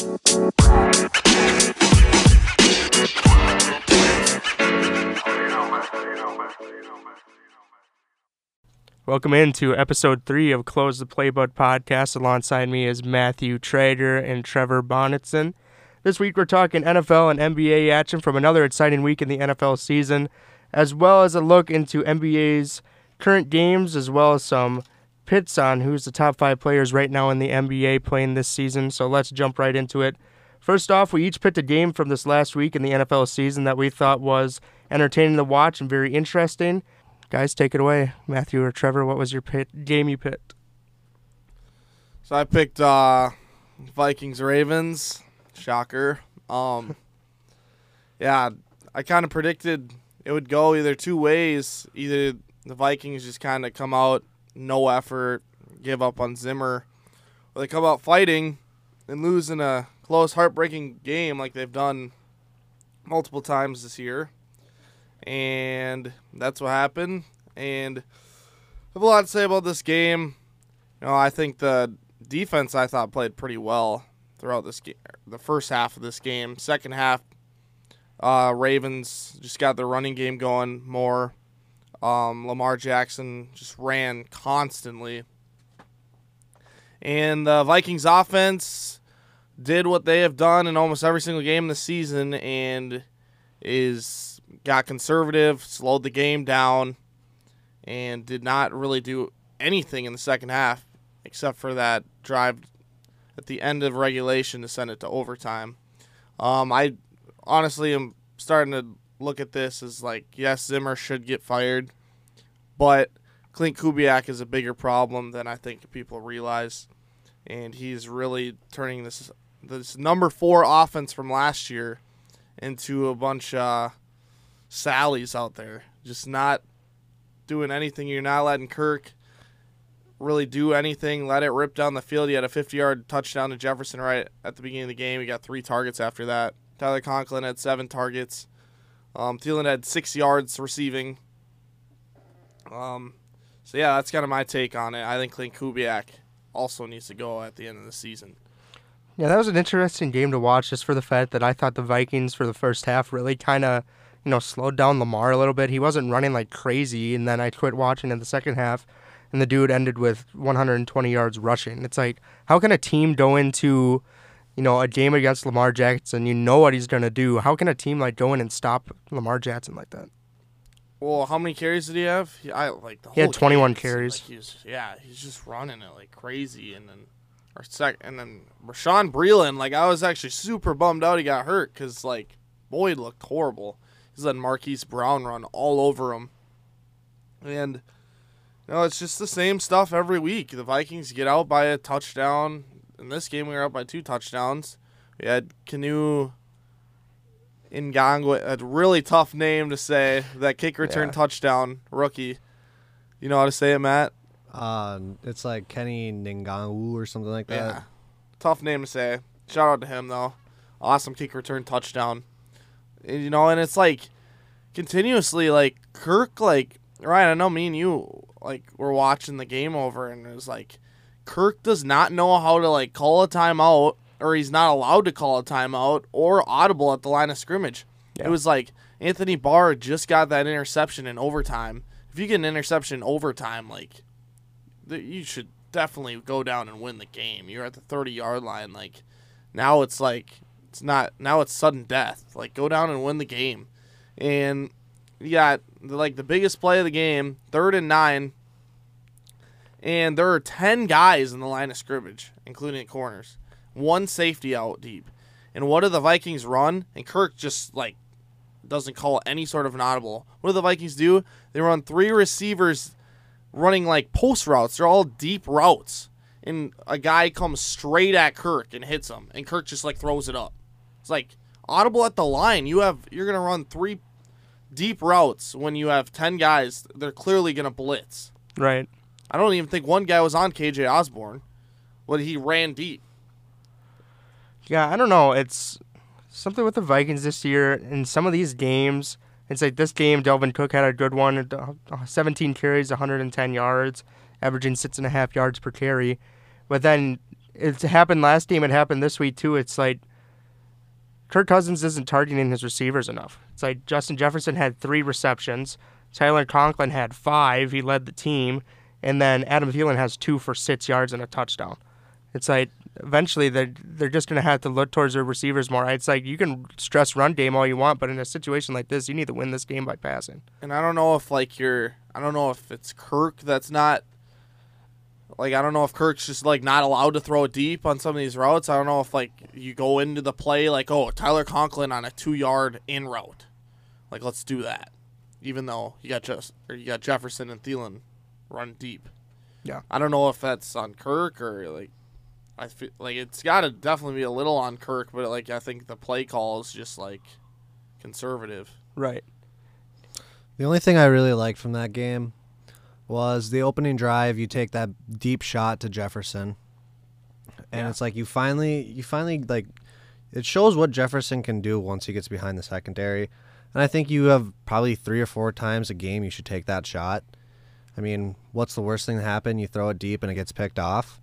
Welcome into episode three of Close the Playbook podcast. Alongside me is Matthew Trader and Trevor Bonitson. This week we're talking NFL and NBA action from another exciting week in the NFL season, as well as a look into NBA's current games, as well as some pits on who's the top five players right now in the NBA playing this season. So let's jump right into it. First off, we each picked a game from this last week in the NFL season that we thought was entertaining to watch and very interesting. Guys, take it away. Matthew or Trevor, what was your pit, game you picked? So I picked uh, Vikings Ravens. Shocker. Um, yeah, I kind of predicted it would go either two ways. Either the Vikings just kind of come out no effort, give up on Zimmer, or they come out fighting and lose in a close, heartbreaking game like they've done multiple times this year and that's what happened. And I have a lot to say about this game. You know, I think the defense I thought played pretty well throughout this game, the first half of this game. Second half, uh, Ravens just got their running game going more. Um, Lamar Jackson just ran constantly. And the Vikings offense did what they have done in almost every single game this season and is got conservative, slowed the game down, and did not really do anything in the second half except for that drive at the end of regulation to send it to overtime. Um, I honestly am starting to look at this is like, yes, Zimmer should get fired, but Klint Kubiak is a bigger problem than I think people realize, and he's really turning this this number four offense from last year into a bunch of Sallies out there, just not doing anything. You're not letting Kirk really do anything. Let it rip down the field. He had a 50 yard touchdown to Jefferson right at the beginning of the game. He got three targets after that. Tyler Conklin had seven targets. Um, Thielen had six yards receiving. Um, so yeah, that's kind of my take on it. I think Klint Kubiak also needs to go at the end of the season. Yeah, that was an interesting game to watch, just for the fact that I thought the Vikings for the first half really kind of you know, slowed down Lamar a little bit. He wasn't running like crazy, and then I quit watching in the second half, and the dude ended with 120 yards rushing. It's like, how can a team go into, you know, a game against Lamar Jackson? You know what he's gonna do. How can a team like go in and stop Lamar Jackson like that? Well, how many carries did he have? He, I like the he had 21 carries. Like he was, yeah, he's just running it like crazy, and then or sec, and then Bashaud Breeland. Like I was actually super bummed out he got hurt because like Boyd looked horrible. He's letting Marquise Brown run all over him. And you know, it's just the same stuff every week. The Vikings get out by a touchdown. In this game, we were up by two touchdowns. We had Kene Nwangwu, a really tough name to say. That kick return yeah. touchdown rookie. You know how to say it, Matt? Uh, it's like Kenny Ningangu or something like that. Yeah. Tough name to say. Shout out to him though. Awesome kick return touchdown And, you know, and it's like continuously like Kirk like right. I know me and you like we're watching the game over, and it was like Kirk does not know how to like call a timeout, or he's not allowed to call a timeout or audible at the line of scrimmage. Yeah. It was like Anthony Barr just got that interception in overtime. If you get an interception in overtime, like you should definitely go down and win the game. You're at the 30 yard line. Like now it's like it's not now it's sudden death. Like go down and win the game. And you got like the biggest play of the game, third and nine. And there are ten guys in the line of scrimmage, including corners. One safety out deep. And what do the Vikings run? And Kirk just like doesn't call any sort of an audible. What do the Vikings do? They run three receivers running like post routes. They're all deep routes. And a guy comes straight at Kirk and hits him. And Kirk just like throws it up. It's like audible at the line. You have you're gonna run three deep routes when you have ten guys. They're clearly gonna blitz. Right. I don't even think one guy was on KJ Osborne When he ran deep. Yeah, I don't know. It's something with the Vikings this year. In some of these games, it's like this game, Dalvin Cook had a good one, uh, 17 carries, 110 yards, averaging six and a half yards per carry. But then it happened last game. It happened this week too. It's like Kirk Cousins isn't targeting his receivers enough. It's like Justin Jefferson had three receptions. Tyler Conklin had five. He led the team, and then Adam Thielen has two for six yards and a touchdown. It's like eventually they're they're just gonna have to look towards their receivers more. It's like you can stress run game all you want, but in a situation like this, you need to win this game by passing. And I don't know if like you're I don't know if it's Kirk that's not like I don't know if Kirk's just like not allowed to throw deep on some of these routes. I don't know if like you go into the play like, oh, Tyler Conklin on a two yard in route. Like let's do that. Even though you got just or you got Jefferson and Thielen run deep. Yeah. I don't know if that's on Kirk or like I feel like it's got to definitely be a little on Kirk, but like I think the play call is just like conservative. Right. The only thing I really liked from that game was the opening drive. You take that deep shot to Jefferson, and Yeah. it's like you finally, you finally like, it shows what Jefferson can do once he gets behind the secondary. And I think you have probably three or four times a game you should take that shot. I mean, what's the worst thing that happened? You throw it deep and it gets picked off.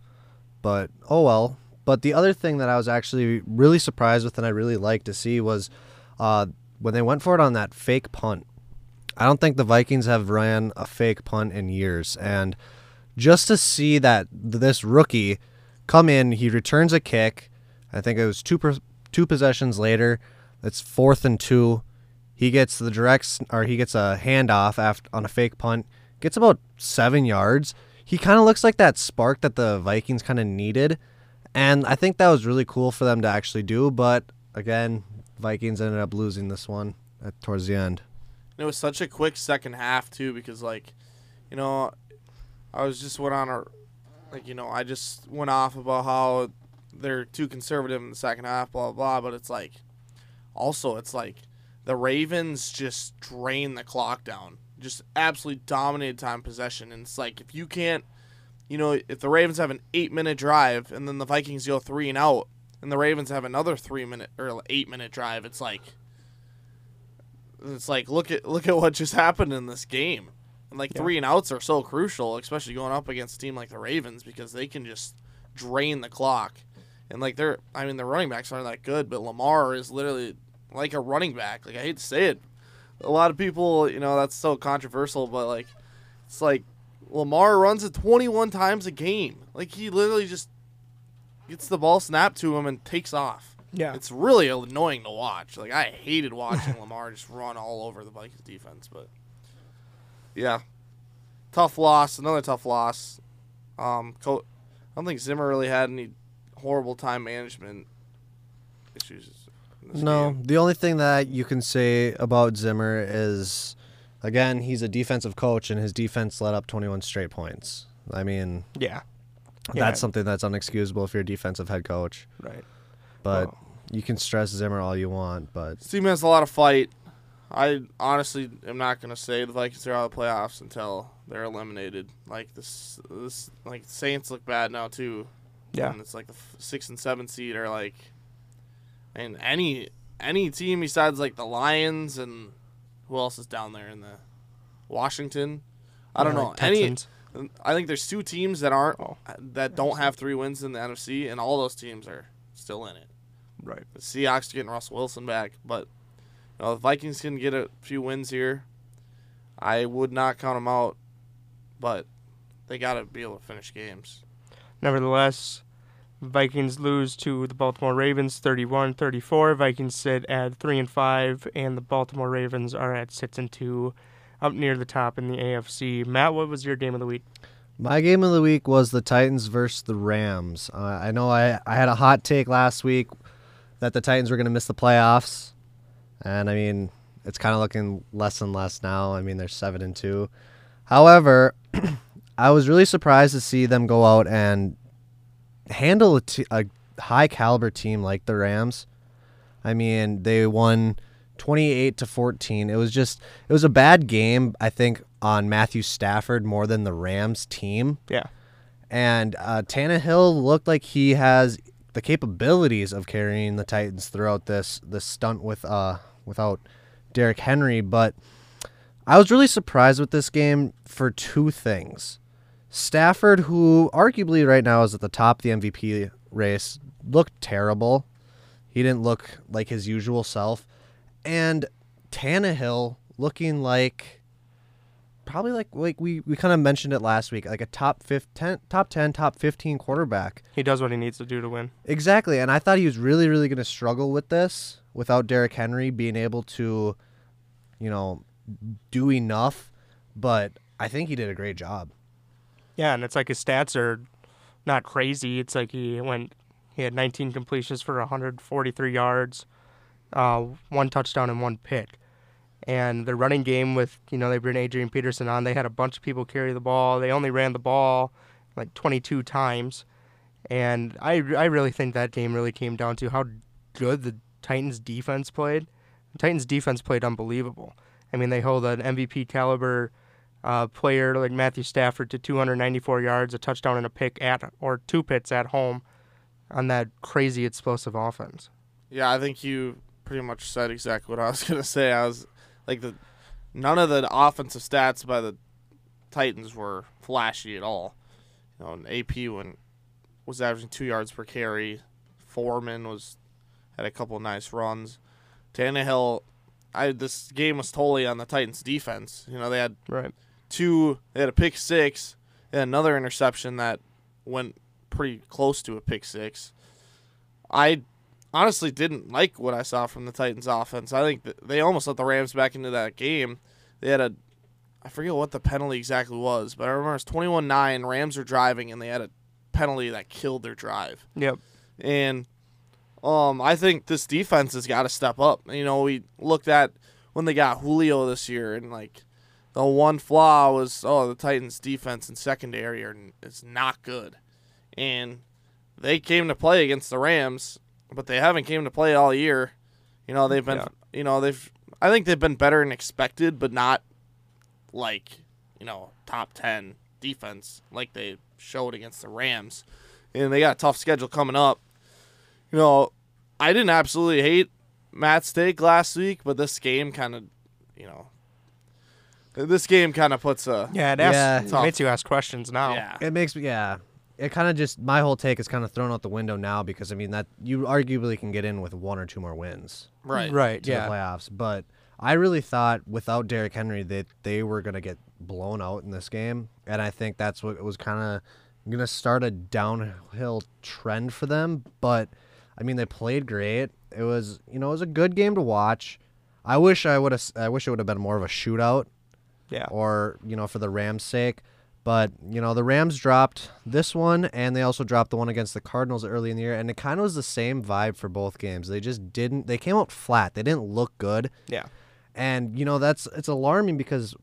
But oh well. But the other thing that I was actually really surprised with and I really liked to see was uh, when they went for it on that fake punt. I don't think the Vikings have ran a fake punt in years. And just to see that this rookie come in, he returns a kick. I think it was two two possessions later. It's fourth and two. He gets the direct or he gets a handoff after on a fake punt. Gets about seven yards. He kind of looks like that spark that the Vikings kind of needed, and I think that was really cool for them to actually do. But again, Vikings ended up losing this one at, towards the end. And it was such a quick second half too, because like, you know, I was just went on a, like you know, I just went off about how they're too conservative in the second half, blah blah. blah but it's like, also it's like, the Ravens just drain the clock down, just absolutely dominated time possession, and it's like if you can't, you know, if the Ravens have an eight minute drive and then the Vikings go three and out, and the Ravens have another three minute or eight minute drive, it's like it's like look at look at what just happened in this game. And like Yeah. three and outs are so crucial, especially going up against a team like the Ravens because they can just drain the clock. And like they're I mean the running backs aren't that good, but Lamar is literally like a running back. Like I hate to say it. A lot of people, you know, that's so controversial, but like it's like Lamar runs it 21 times a game. Like he literally just gets the ball snapped to him and takes off. Yeah. It's really annoying to watch. Like I hated watching Lamar just run all over the Vikings defense, but yeah, tough loss. Another tough loss. Um, co- I don't think Zimmer really had any horrible time management issues. In this No, game. the only thing that you can say about Zimmer is, again, he's a defensive coach, and his defense let up 21 straight points. I mean, Yeah. Yeah. that's something that's unexcusable if you're a defensive head coach. Right. But Oh. you can stress Zimmer all you want, but This team has a lot of fight. I honestly am not gonna say the Vikings are out of the playoffs until they're eliminated. Like this, this like Saints look bad now too. Yeah. and it's like the f- six and seven seed are like, and any any team besides like the Lions and who else is down there in the Washington. I don't Yeah, know like any. I think there's two teams that aren't Oh. that don't have three wins in the NFC, and all those teams are still in it. Right. The Seahawks getting Russell Wilson back, but you know, the Vikings can get a few wins here. I would not count them out, but they got to be able to finish games. Nevertheless, Vikings lose to the Baltimore Ravens 31-34. Vikings sit at 3 and 5 and the Baltimore Ravens are at 6 and 2 up near the top in the AFC. Matt, what was your game of the week? my game of the week was the Titans versus the Rams. Uh, I know I, I had a hot take last week that the Titans were going to miss the playoffs, and I mean it's kind of looking less and less now. I mean they're seven and two. However, I was really surprised to see them go out and handle a, t- a high caliber team like the Rams. I mean, they won 28 to 14. It was just it was a bad game, I think, on Matthew Stafford more than the Rams team. Yeah. And uh, Tannehill looked like he has the capabilities of carrying the Titans throughout this this stunt with uh without Derrick Henry, but I was really surprised with this game for two things. Stafford, who arguably right now is at the top of the MVP race looked terrible. He didn't look like his usual self. And Tannehill looking like probably like like we, we kind of mentioned it last week, like a top 15, top 10, top 15 quarterback. He does what he needs to do to win. Exactly. And I thought he was really, really going to struggle with this without Derrick Henry being able to, you know, do enough. But I think he did a great job. Yeah, and it's like his stats are not crazy. It's like he went, he had 19 completions for 143 yards, uh, one touchdown and one pick. And the running game with, you know, they bring Adrian Peterson on. They had a bunch of people carry the ball. They only ran the ball like 22 times. And I, I really think that game really came down to how good the Titans defense played. The Titans defense played unbelievable. I mean, they hold an MVP caliber uh, player like Matthew Stafford to 294 yards, a touchdown and a pick at or two picks at home on that crazy explosive offense. Yeah, I think you pretty much said exactly what I was gonna say. I was like the none of the offensive stats by the Titans were flashy at all. You know, an AP when was averaging two yards per carry. Foreman was had a couple nice runs. Tannehill, I this game was totally on the Titans defense. You know, they had Right. Two they had a pick six and another interception that went pretty close to a pick six. I honestly didn't like what I saw from the Titans offense. I think they almost let the Rams back into that game. They had a I forget what the penalty exactly was, but I remember it's 21-9, Rams were driving and they had a penalty that killed their drive. Yep. And um, I think this defense has got to step up. You know, we looked at when they got Julio this year, and like the one flaw was, oh, the Titans' defense and secondary are is not good, and they came to play against the Rams, but they haven't came to play all year. You know, they've been, Yeah. you know, they've. I think they've been better than expected, but not like you know top ten defense like they showed against the Rams, and they got a tough schedule coming up. You know, I didn't absolutely hate Matt Stake last week, but this game kind of, you know, this game kind of puts a Yeah, it, asks, Yeah. it Tough. makes you ask questions now. yeah. It makes me, yeah. It kind of just, my whole take is kind of thrown out the window now because, I mean, that you arguably can get in with one or two more wins. right, Right. to Yeah. the playoffs. But I really thought without Derrick Henry that they were going to get blown out in this game, and I think that's what was kind of going to start a downhill trend for them. But I mean, they played great. It was you know it was a good game to watch. I wish I would have. I wish it would have been more of a shootout, Yeah. or you know for the Rams' sake. But you know the Rams dropped this one, and they also dropped the one against the Cardinals early in the year, and it kind of was the same vibe for both games. They just didn't. They came out flat. They didn't look good, Yeah. and you know that's it's alarming because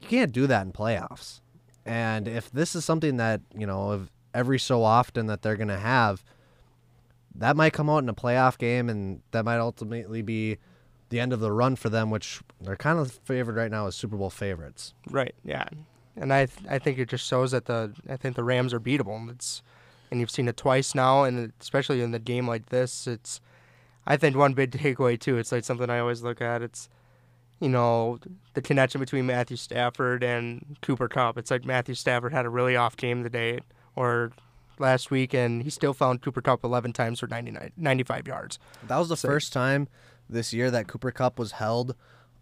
you can't do that in playoffs. And if this is something that you know every so often that they're gonna have, that might come out in a playoff game, and that might ultimately be the end of the run for them, which they're kind of favored right now as Super Bowl favorites. Right. Yeah. And I th- I think it just shows that the I think the Rams are beatable. It's and you've seen it twice now, and especially in the game like this, it's I think one big takeaway too. It's like something I always look at. It's you know the connection between Matthew Stafford and Cooper Kupp. It's like Matthew Stafford had a really off game today or last week, and he still found Cooper Kupp 11 times for 99, 95 yards. That was the So- first time this year that Cooper Kupp was held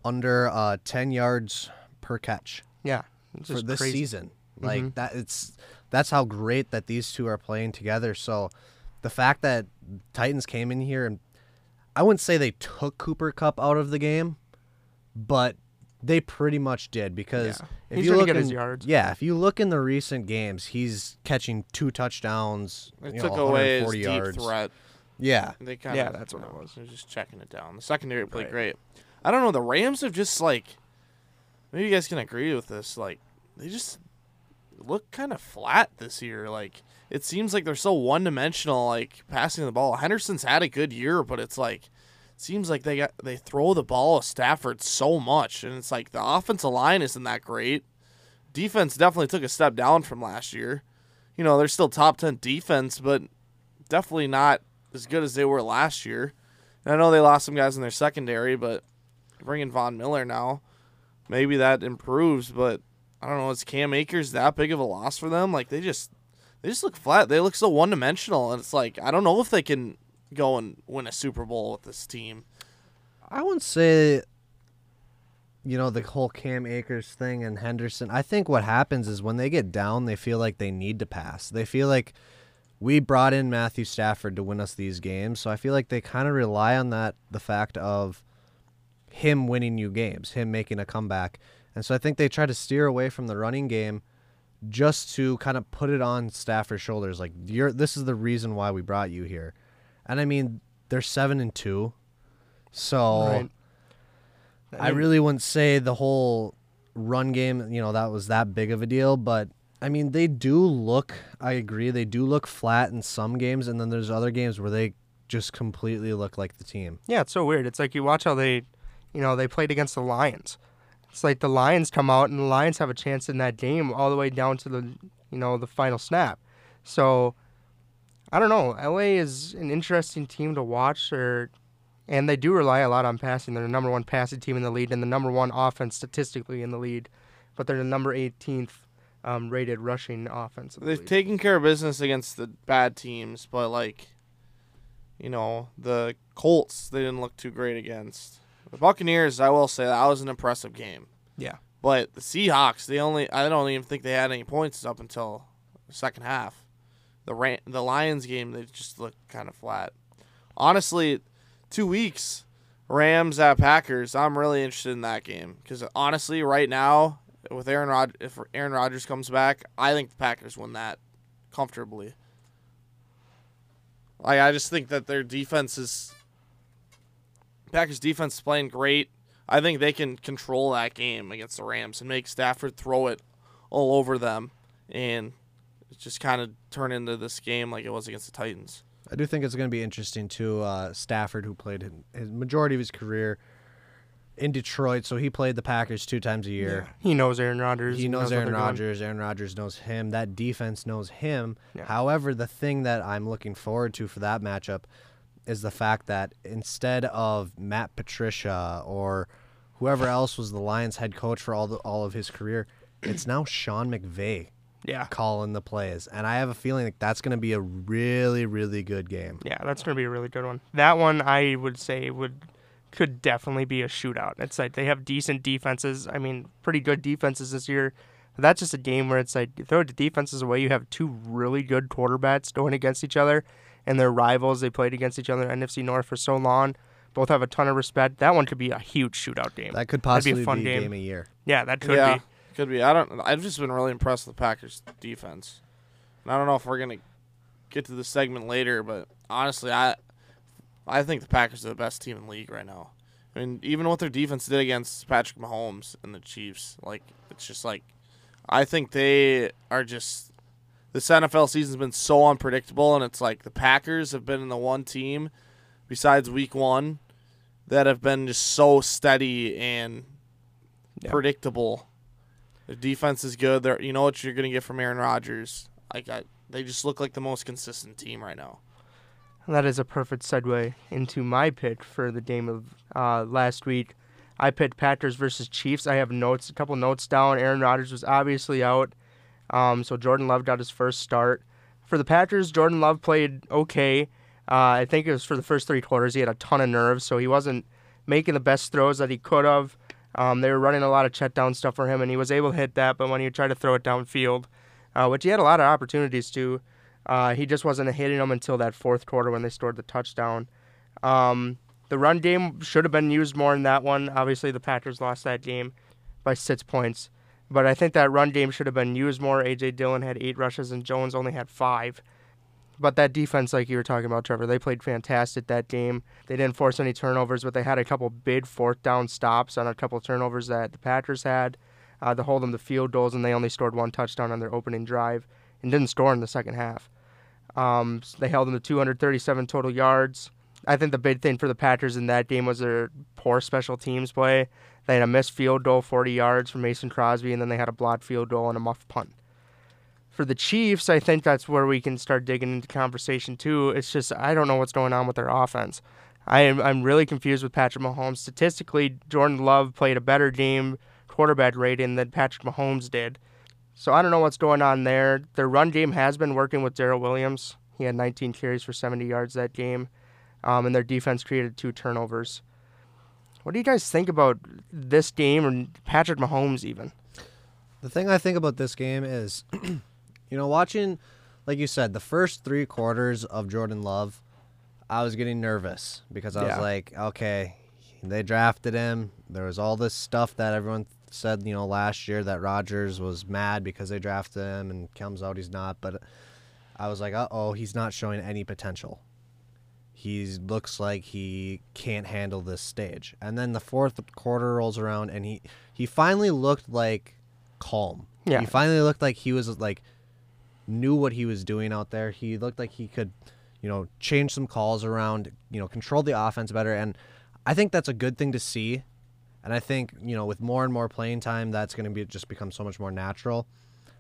under uh, ten yards per catch. Yeah, for this crazy. season. Like Mhm. that it's that's how great that these two are playing together. So the fact that Titans came in here and I wouldn't say they took Cooper Kupp out of the game, but they pretty much did because Yeah. if He's you look at his yards. Yeah, if you look in the recent games, he's catching two touchdowns. It took know, away his 140 deep yards. threat. Yeah. They kind Yeah, that's what it was. They're just checking it down. The secondary played Right. great. I don't know. The Rams have just like maybe you guys can agree with this. Like they just look kind of flat this year. Like it seems like they're so one dimensional. Like passing the ball. Henderson's had a good year, but it's like it seems like they got they throw the ball at Stafford so much, and it's like the offensive line isn't that great. Defense definitely took a step down from last year. You know, they're still top ten defense, but definitely not as good as they were last year. And I know they lost some guys in their secondary, but bringing Von Miller now, maybe that improves. But I don't know. Is Cam Akers that big of a loss for them? Like they just they just look flat. They look so one dimensional, and it's like I don't know if they can go and win a Super Bowl with this team. I wouldn't say, you know, the whole Cam Akers thing and Henderson. I think what happens is when they get down, they feel like they need to pass. They feel like we brought in Matthew Stafford to win us these games, so I feel like they kind of rely on that, the fact of him winning you games, him making a comeback. And so I think they try to steer away from the running game just to kind of put it on Stafford's shoulders. Like, you're, this is the reason why we brought you here. And I mean, they're seven and two. So Right. I really wouldn't say the whole run game, you know, that was that big of a deal, but I mean, they do look, I agree, they do look flat in some games, and then there's other games where they just completely look like the team. Yeah, it's so weird. It's like you watch how they, you know, they played against the Lions. It's like the Lions come out and the Lions have a chance in that game all the way down to the, you know, the final snap. So, I don't know. LA is an interesting team to watch, or, and they do rely a lot on passing. They're the number one passing team in the league and the number one offense statistically in the lead, but they're the number 18th um, rated rushing offense. They've league. taken care of business against the bad teams, but like, you know, the Colts they didn't look too great against. The Buccaneers, I will say that was an impressive game. Yeah. But the Seahawks, they only I don't even think they had any points up until the second half. The Ran- the Lions game, they just looked kind of flat. Honestly, two weeks, Rams at Packers. I'm really interested in that game because honestly, right now with Aaron Rod, if Aaron Rodgers comes back, I think the Packers win that comfortably. Like I just think that their defense is Packers defense is playing great. I think they can control that game against the Rams and make Stafford throw it all over them and just kind of turn into this game like it was against the Titans. I do think it's going to be interesting too. Uh, Stafford, who played his- his majority of his career in Detroit, so he played the Packers two times a year. Yeah. He knows Aaron Rodgers. He knows what Aaron doing. Rodgers. Aaron Rodgers knows him. That defense knows him. Yeah. However, the thing that I'm looking forward to for that matchup is the fact that instead of Matt Patricia or whoever else was the Lions head coach for all the, all of his career, it's now Sean McVay Yeah. calling the plays, and I have a feeling that that's going to be a really really good game. Yeah, that's going to be a really good one. That one I would say would could definitely be a shootout. It's like they have decent defenses. I mean, pretty good defenses this year. That's just a game where it's like you throw the defenses away. You have two really good quarterbacks going against each other, and they're rivals. They played against each other in NFC North for so long. Both have a ton of respect. That one could be a huge shootout game. That could That'd be a fun be game. game of year. yeah, that could yeah, be. could be. I don't. I've just been really impressed with the Packers defense, and I don't know if we're gonna get to the segment later, but honestly, I I think the Packers are the best team in the league right now. I mean, even what their defense did against Patrick Mahomes and the Chiefs, like it's just like I think they are just this NFL season's been so unpredictable, and it's like the Packers have been in the one team besides Week One that have been just so steady and Yeah. predictable. Their defense is good. They're, you know what you're gonna get from Aaron Rodgers. Like I, they just look like the most consistent team right now. That is a perfect segue into my pick for the game of uh, last week. I picked Packers versus Chiefs. I have notes, a couple notes down. Aaron Rodgers was obviously out, um, so Jordan Love got his first start. For the Packers, Jordan Love played okay. Uh, I think it was for the first three quarters. He had a ton of nerves, so he wasn't making the best throws that he could have. Um, they were running a lot of check down stuff for him, and he was able to hit that. But when he tried to throw it downfield, uh, which he had a lot of opportunities to, uh, he just wasn't hitting them until that fourth quarter when they scored the touchdown. Um, the run game should have been used more in that one. Obviously, the Packers lost that game by six points. But I think that run game should have been used more. A.J. Dillon had eight rushes and Jones only had five. But that defense, like you were talking about, Trevor, they played fantastic that game. They didn't force any turnovers, but they had a couple big fourth down stops on a couple turnovers that the Packers had uh, to hold them to field goals, and they only scored one touchdown on their opening drive and didn't score in the second half. Um, they held them to 237 total yards. I think the big thing for the Packers in that game was their poor special teams play. They had a missed field goal, 40 yards from Mason Crosby, and then they had a blocked field goal and a muff punt. For the Chiefs, I think that's where we can start digging into conversation too. It's just I don't know what's going on with their offense. I am I'm really confused with Patrick Mahomes. Statistically, Jordan Love played a better game quarterback rating than Patrick Mahomes did. So I don't know what's going on there. Their run game has been working with Darrel Williams. He had 19 carries for 70 yards that game, um, and their defense created two turnovers. What do you guys think about this game and Patrick Mahomes even? The thing I think about this game is, you know, watching, like you said, the first three quarters of Jordan Love, I was getting nervous because I Yeah. was like, okay, they drafted him. There was all this stuff that everyone said, you know, last year that Rodgers was mad because they drafted him and comes out he's not. But I was like, uh oh, he's not showing any potential. He looks like he can't handle this stage. And then the fourth quarter rolls around and he, he finally looked like calm. Yeah. He finally looked like he was like knew what he was doing out there. He looked like he could, you know, change some calls around, you know, control the offense better and I think that's a good thing to see. And I think, you know, with more and more playing time that's going to be just become so much more natural.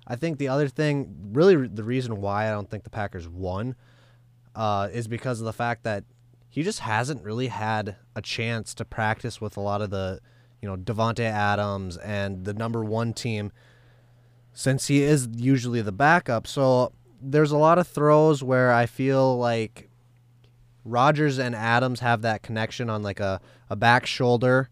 I think the other thing, really the reason why I don't think the Packers won uh, is because of the fact that he just hasn't really had a chance to practice with a lot of the, you know, Davante Adams and the number one team since he is usually the backup. So there's a lot of throws where I feel like Rodgers and Adams have that connection on like a, a back shoulder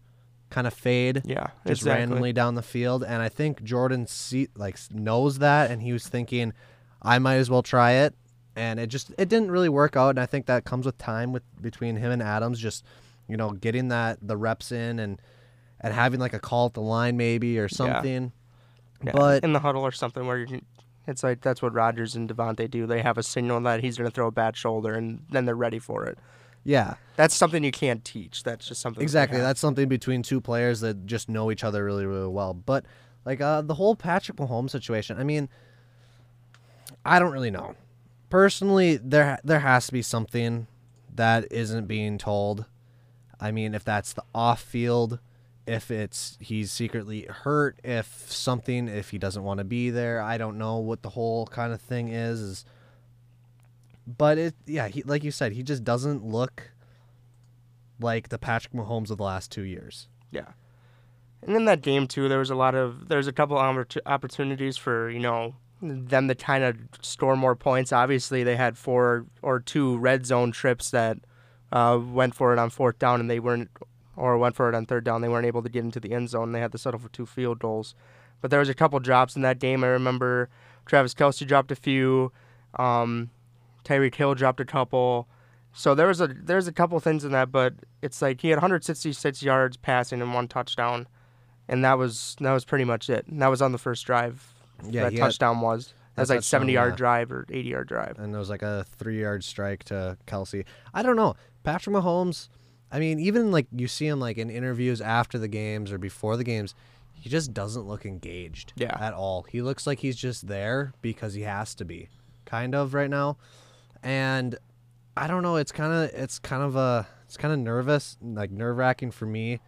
kind of fade Yeah, just exactly. randomly down the field. And I think Jordan see, like knows that, and he was thinking, I might as well try it. And it just it didn't really work out. And I think that comes with time with between him and Adams, just you know getting that the reps in and and having like a call at the line maybe or something. Yeah, But in the huddle or something where you it's like that's what Rodgers and Davante do. They have a signal that he's going to throw a bad shoulder, and then they're ready for it. Yeah, That's something you can't teach. That's just something. exactly. have. That's something between two players that just know each other really really well. But like uh, the whole Patrick Mahomes situation, I mean, I don't really know. Personally, there there has to be something that isn't being told. I mean, if that's the off field, if it's he's secretly hurt, if something, if he doesn't want to be there, I don't know what the whole kind of thing is. Is but it, yeah, he like you said, he just doesn't look like the Patrick Mahomes of the last two years. Yeah. And in that game too, there was a lot of there's a couple opportunities for you know them to kind of score more points. Obviously, they had four or two red zone trips that uh, went for it on fourth down, and they weren't, or went for it on third down. They weren't able to get into the end zone. They had to settle for two field goals. But there was a couple drops in that game. I remember Travis Kelce dropped a few. Um, Tyreek Hill dropped a couple. So there was a there's a couple things in that, but it's like he had 166 yards passing and one touchdown, and that was that was pretty much it. And that was on the first drive. Yeah, that he had- touchdown was. That that was like 70 yard yeah. drive or 80 yard drive. and there was like a three yard strike to Kelce. I don't know. Patrick Mahomes, I mean, even like you see him like in interviews after the games or before the games, he just doesn't look engaged Yeah. at all. He looks like he's just there because he has to be, kind of right now. And I don't know, it's kind of it's kind of a it's kind of nervous, like nerve wracking for me.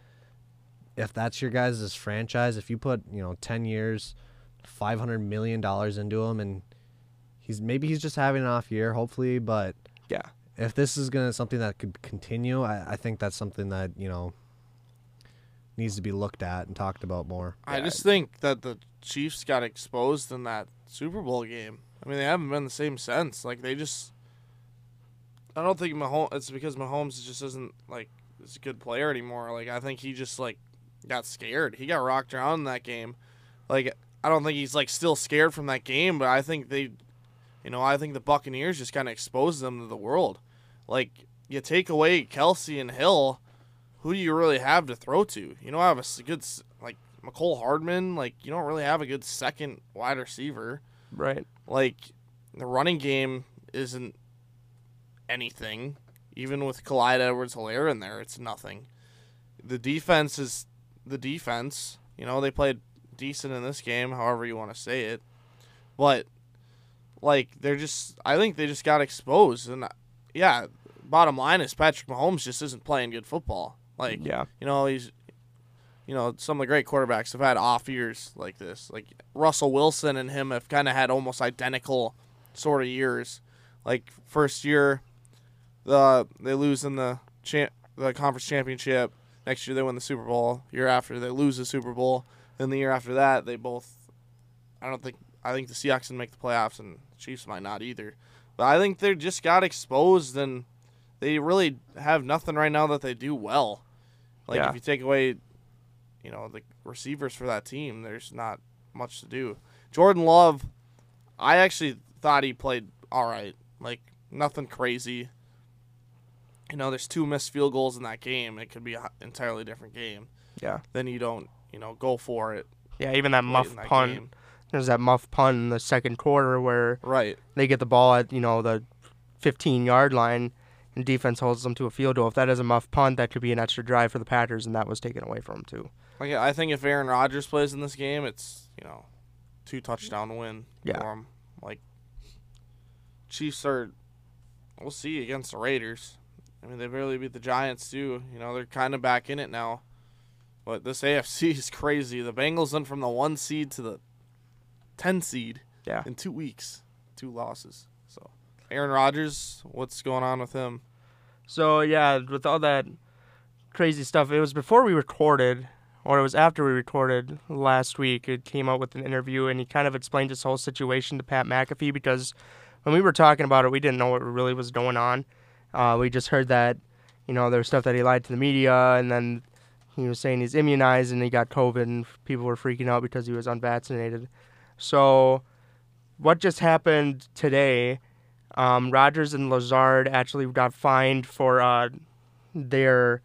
If that's your guys' franchise, if you put you know ten years, five hundred million dollars into him, and he's maybe he's just having an off year, hopefully, but Yeah. if this is gonna something that could continue, I, I think that's something that you know needs to be looked at and talked about more. I Yeah. just think that the Chiefs got exposed in that Super Bowl game. I mean, they haven't been the same since. Like they just, I don't think Mahomes. It's because Mahomes just isn't like is a good player anymore. Like I think he just like got scared. He got rocked around in that game. Like I don't think he's like still scared from that game, but I think they, you know, I think the Buccaneers just kind of exposed them to the world. Like you take away Kelce and Hill, who do you really have to throw to? You don't have a good like Mecole Hardman. Like you don't really have a good second wide receiver. Right. Like the running game isn't anything. Even with Clyde Edwards Helaire in there, it's nothing. The defense is the defense. You know, they played decent in this game, however you want to say it. But like they're just I think they just got exposed and yeah, bottom line is Patrick Mahomes just isn't playing good football. Like Yeah. you know, he's you know, some of the great quarterbacks have had off years like this. Like Russell Wilson and him have kind of had almost identical sort of years. Like first year, the they lose in the cha- the conference championship. Next year they win the Super Bowl. Year after they lose the Super Bowl. Then the year after that they both I don't think I think the Seahawks can make the playoffs and Chiefs might not either. But I think they just got exposed and they really have nothing right now that they do well. Like Yeah. if you take away, you know, the receivers for that team, there's not much to do. Jordan Love, I actually thought he played all right. Like nothing crazy. You know, there's two missed field goals in that game. It could be an entirely different game. Yeah. Then you don't, you know, go for it. Yeah, even that muff that punt. game. There's that muff punt in the second quarter where Right. they get the ball at, you know, the 15 yard line and defense holds them to a field goal. If that is a muff punt, that could be an extra drive for the Packers, and that was taken away from them, too. Like I think if Aaron Rodgers plays in this game, it's you know, two touchdown win Yeah. for him. Like Chiefs are, we'll see against the Raiders. I mean, they barely beat the Giants too. You know, they're kind of back in it now. But this AFC is crazy. The Bengals went from the one seed to the ten seed Yeah. in two weeks, two losses. So Aaron Rodgers, what's going on with him? So, yeah, with all that crazy stuff, it was before we recorded, or it was after we recorded last week. It came out with an interview, and he kind of explained his whole situation to Pat McAfee because when we were talking about it, we didn't know what really was going on. Uh, we just heard that, you know, there was stuff that he lied to the media, and then he was saying he's immunized and he got COVID, and people were freaking out because he was unvaccinated. So, what just happened today? Um, Rodgers and Lazard actually got fined for uh, their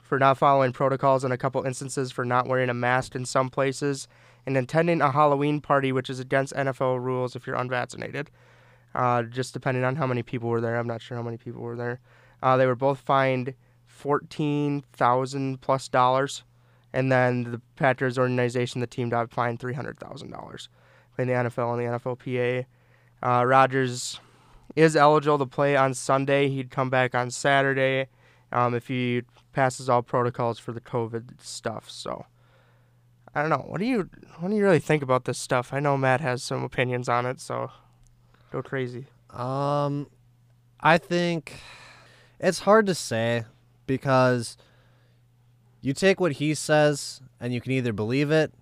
for not following protocols in a couple instances for not wearing a mask in some places and attending a Halloween party, which is against NFL rules if you're unvaccinated. Uh, just depending on how many people were there, I'm not sure how many people were there. Uh, they were both fined fourteen thousand plus dollars, and then the Patriots organization, the team, got fined three hundred thousand dollars in the NFL and the NFLPA. Uh, Rodgers is eligible to play on Sunday. He'd come back on Saturday um, if he passes all protocols for the COVID stuff. So I don't know. What do you what do you really think about this stuff? I know Matt has some opinions on it, so go crazy. Um, I think it's hard to say because you take what he says and you can either believe it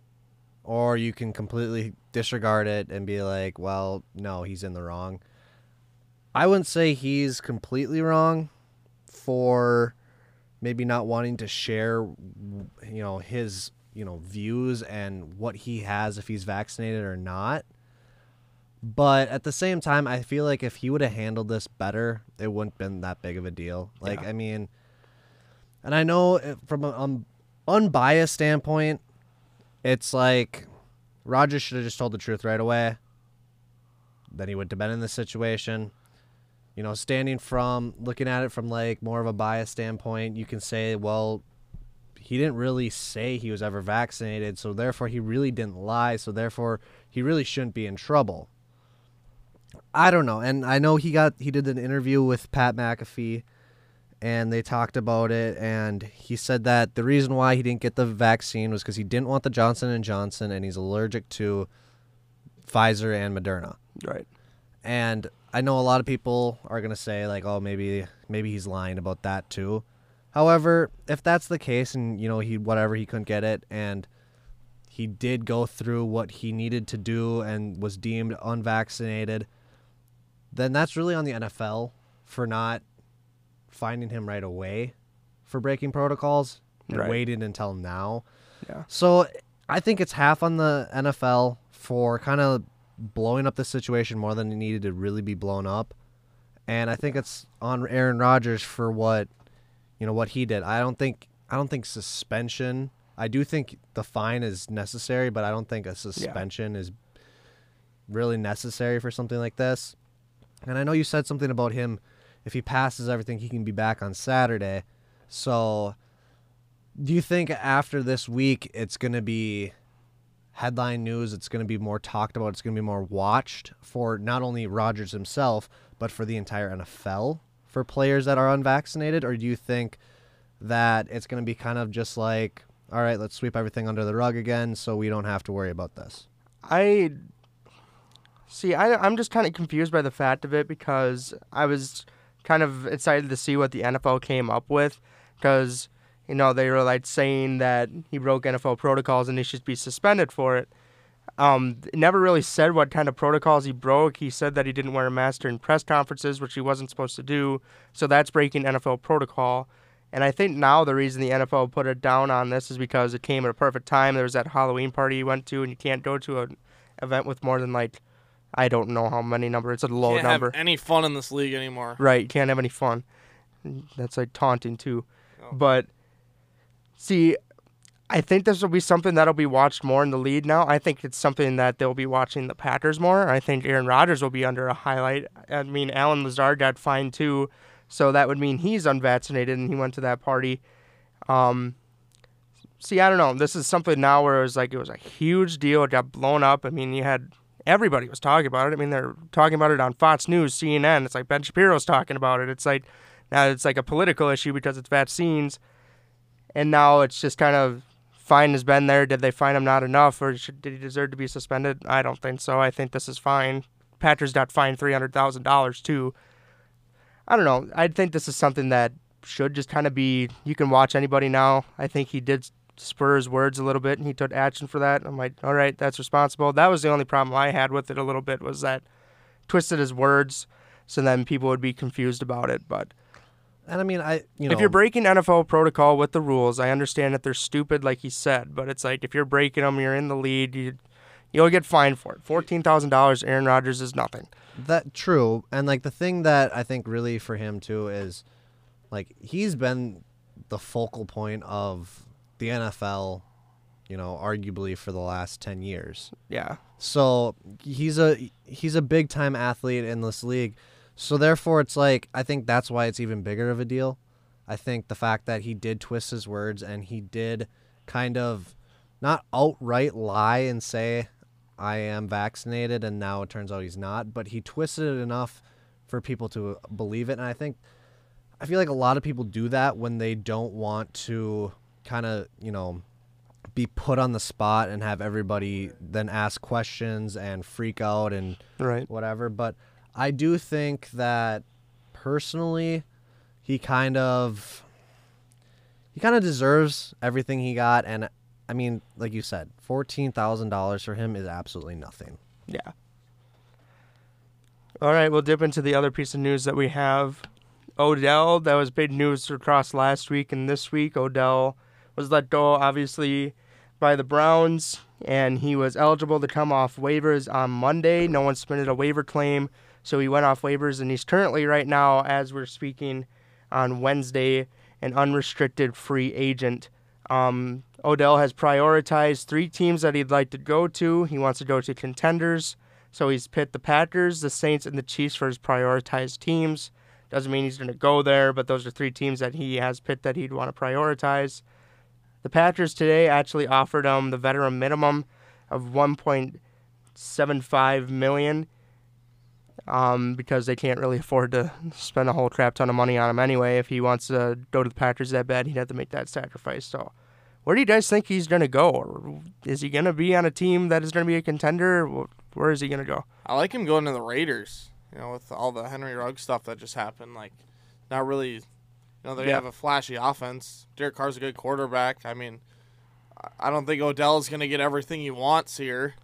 or you can completely disregard it and be like, well, no, he's in the wrong. I wouldn't say he's completely wrong for maybe not wanting to share you know his you know views and what he has if he's vaccinated or not. But at the same time, I feel like if he would have handled this better, it wouldn't been that big of a deal. Like, Yeah. I mean, and I know from an um, unbiased standpoint, it's like Rodgers should have just told the truth right away. Then he wouldn't have been in this situation. You know, standing from looking at it from like more of a biased standpoint, you can say, well, he didn't really say he was ever vaccinated, so therefore he really didn't lie, so therefore he really shouldn't be in trouble. I don't know, and I know he got he did an interview with Pat McAfee, and they talked about it, and he said that the reason why he didn't get the vaccine was because he didn't want the Johnson and Johnson, and he's allergic to Pfizer and Moderna. Right. And I know a lot of people are gonna say like, oh, maybe maybe he's lying about that too. However, if that's the case, and you know he whatever he couldn't get it, and he did go through what he needed to do and was deemed unvaccinated, then that's really on the NFL for not finding him right away for breaking protocols and Right. waiting until now. Yeah. So I think it's half on the NFL for kind of blowing up the situation more than it needed to really be blown up. And I think it's on Aaron Rodgers for what you know what he did. I don't think I don't think suspension. I do think the fine is necessary, but I don't think a suspension is really necessary for something like this. And I know you said something about him if he passes everything he can be back on Saturday. So do you think after this week it's going to be headline news, it's going to be more talked about, it's going to be more watched for not only Rodgers himself, but for the entire NFL for players that are unvaccinated? Or do you think that it's going to be kind of just like, all right, let's sweep everything under the rug again so we don't have to worry about this? I see. I I'm just kind of confused by the fact of it because I was kind of excited to see what the NFL came up with because you know they were like saying that he broke NFL protocols and he should be suspended for it. Um, never really said what kind of protocols he broke. He said that he didn't wear a mask during press conferences, which he wasn't supposed to do. So that's breaking NFL protocol. And I think now the reason the NFL put it down on this is because it came at a perfect time. There was that Halloween party he went to, and you can't go to an event with more than like I don't know how many number. It's a low Can't number. have any fun in this league anymore. Right, can't have any fun. That's like taunting too. Oh. But see, I think this will be something that'll be watched more in the lead now. I think it's something that they'll be watching the Packers more. I think Aaron Rodgers will be under a highlight. I mean, Allen Lazard got fined too, so that would mean he's unvaccinated and he went to that party. Um, see, I don't know. This is something now where it was like it was a huge deal. It got blown up. I mean, you had everybody was talking about it. I mean, they're talking about it on Fox News, CNN. It's like Ben Shapiro's talking about it. It's like now it's like a political issue because it's vaccines, and now it's just kind of fine has been there. Did they find him not enough, or should, did he deserve to be suspended? I don't think so. I think this is fine. Packers got fined three hundred thousand dollars too. I don't know. I think this is something that should just kind of be. You can watch anybody now. I think he did spur his words a little bit, and he took action for that. I'm like, all right, that's responsible. That was the only problem I had with it a little bit was that twisted his words, so then people would be confused about it. But And I mean, I you know if you're breaking NFL protocol with the rules, I understand that they're stupid, like he said. But it's like if you're breaking them, you're in the lead. You you'll get fined for it. Fourteen thousand dollars. Aaron Rodgers is nothing. That true, and like the thing that I think really for him too is, like he's been the focal point of the NFL, you know, arguably for the last ten years. Yeah. So he's a he's a big time athlete in this league. So therefore, it's like I think that's why it's even bigger of a deal. I think the fact that he did twist his words and he did kind of not outright lie and say I am vaccinated and now it turns out he's not, but he twisted it enough for people to believe it and I think I feel like a lot of people do that when they don't want to kind of, you know, be put on the spot and have everybody then ask questions and freak out and Right. whatever. But I do think that personally, he kind of he kind of deserves everything he got. And I mean, like you said, fourteen thousand dollars for him is absolutely nothing. Yeah. All right, we'll dip into the other piece of news that we have. Odell, that was big news across last week and this week. Odell was let go, obviously, by the Browns, and he was eligible to come off waivers on Monday. No one submitted a waiver claim, so he went off waivers, and he's currently, right now, as we're speaking, on Wednesday, an unrestricted free agent. Um, Odell has prioritized three teams that he'd like to go to. He wants to go to contenders. So he's pit the Packers, the Saints, and the Chiefs for his prioritized teams. Doesn't mean he's going to go there, but those are three teams that he has pit that he'd want to prioritize. The Packers today actually offered him the veteran minimum of 1.75 million um, because they can't really afford to spend a whole crap ton of money on him anyway. If he wants to go to the Packers that bad, he'd have to make that sacrifice. So, where do you guys think he's going to go? Is he going to be on a team that is going to be a contender? Where is he going to go? I like him going to the Raiders. You know, with all the Henry Rugg stuff that just happened, like, not really. You know, they Yeah. have a flashy offense. Derek Carr's a good quarterback. I mean, I- don't think Odell's going to get everything he wants here.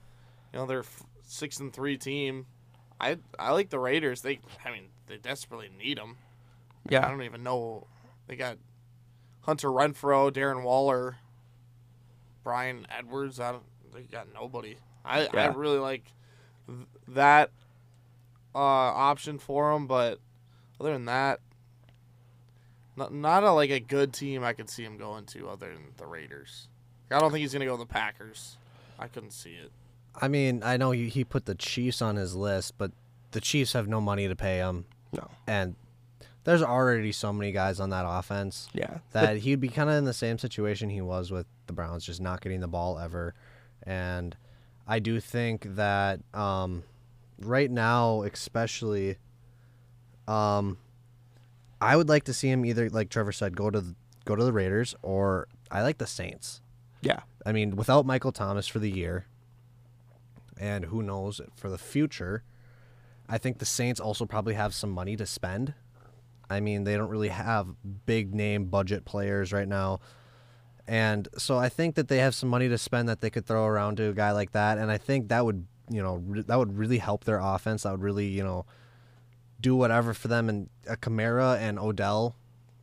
You know, they're f- six and three team. I I like the Raiders. They, I mean, they desperately need him. Yeah. I don't even know. They got Hunter Renfrow, Darren Waller, Bryan Edwards. I don't. They got nobody. I I really like th- that uh, option for them, but other than that, not not a like a good team I could see him going to other than the Raiders. I don't think he's gonna go to the Packers. I couldn't see it. I mean, I know he, he put the Chiefs on his list, but the Chiefs have no money to pay him, no, and there's already so many guys on that offense yeah, that he'd be kind of in the same situation he was with the Browns, just not getting the ball ever. And I do think that um, right now, especially, um, I would like to see him either, like Trevor said, go to the, go to the Raiders, or I like the Saints. yeah, I mean, without Michael Thomas for the year, and who knows for the future, I think the Saints also probably have some money to spend. I mean, they don't really have big name budget players right now. And so I think that they have some money to spend that they could throw around to a guy like that, and I think that would you know re- that would really help their offense. That would really you know do whatever for them. And a Kamara and Odell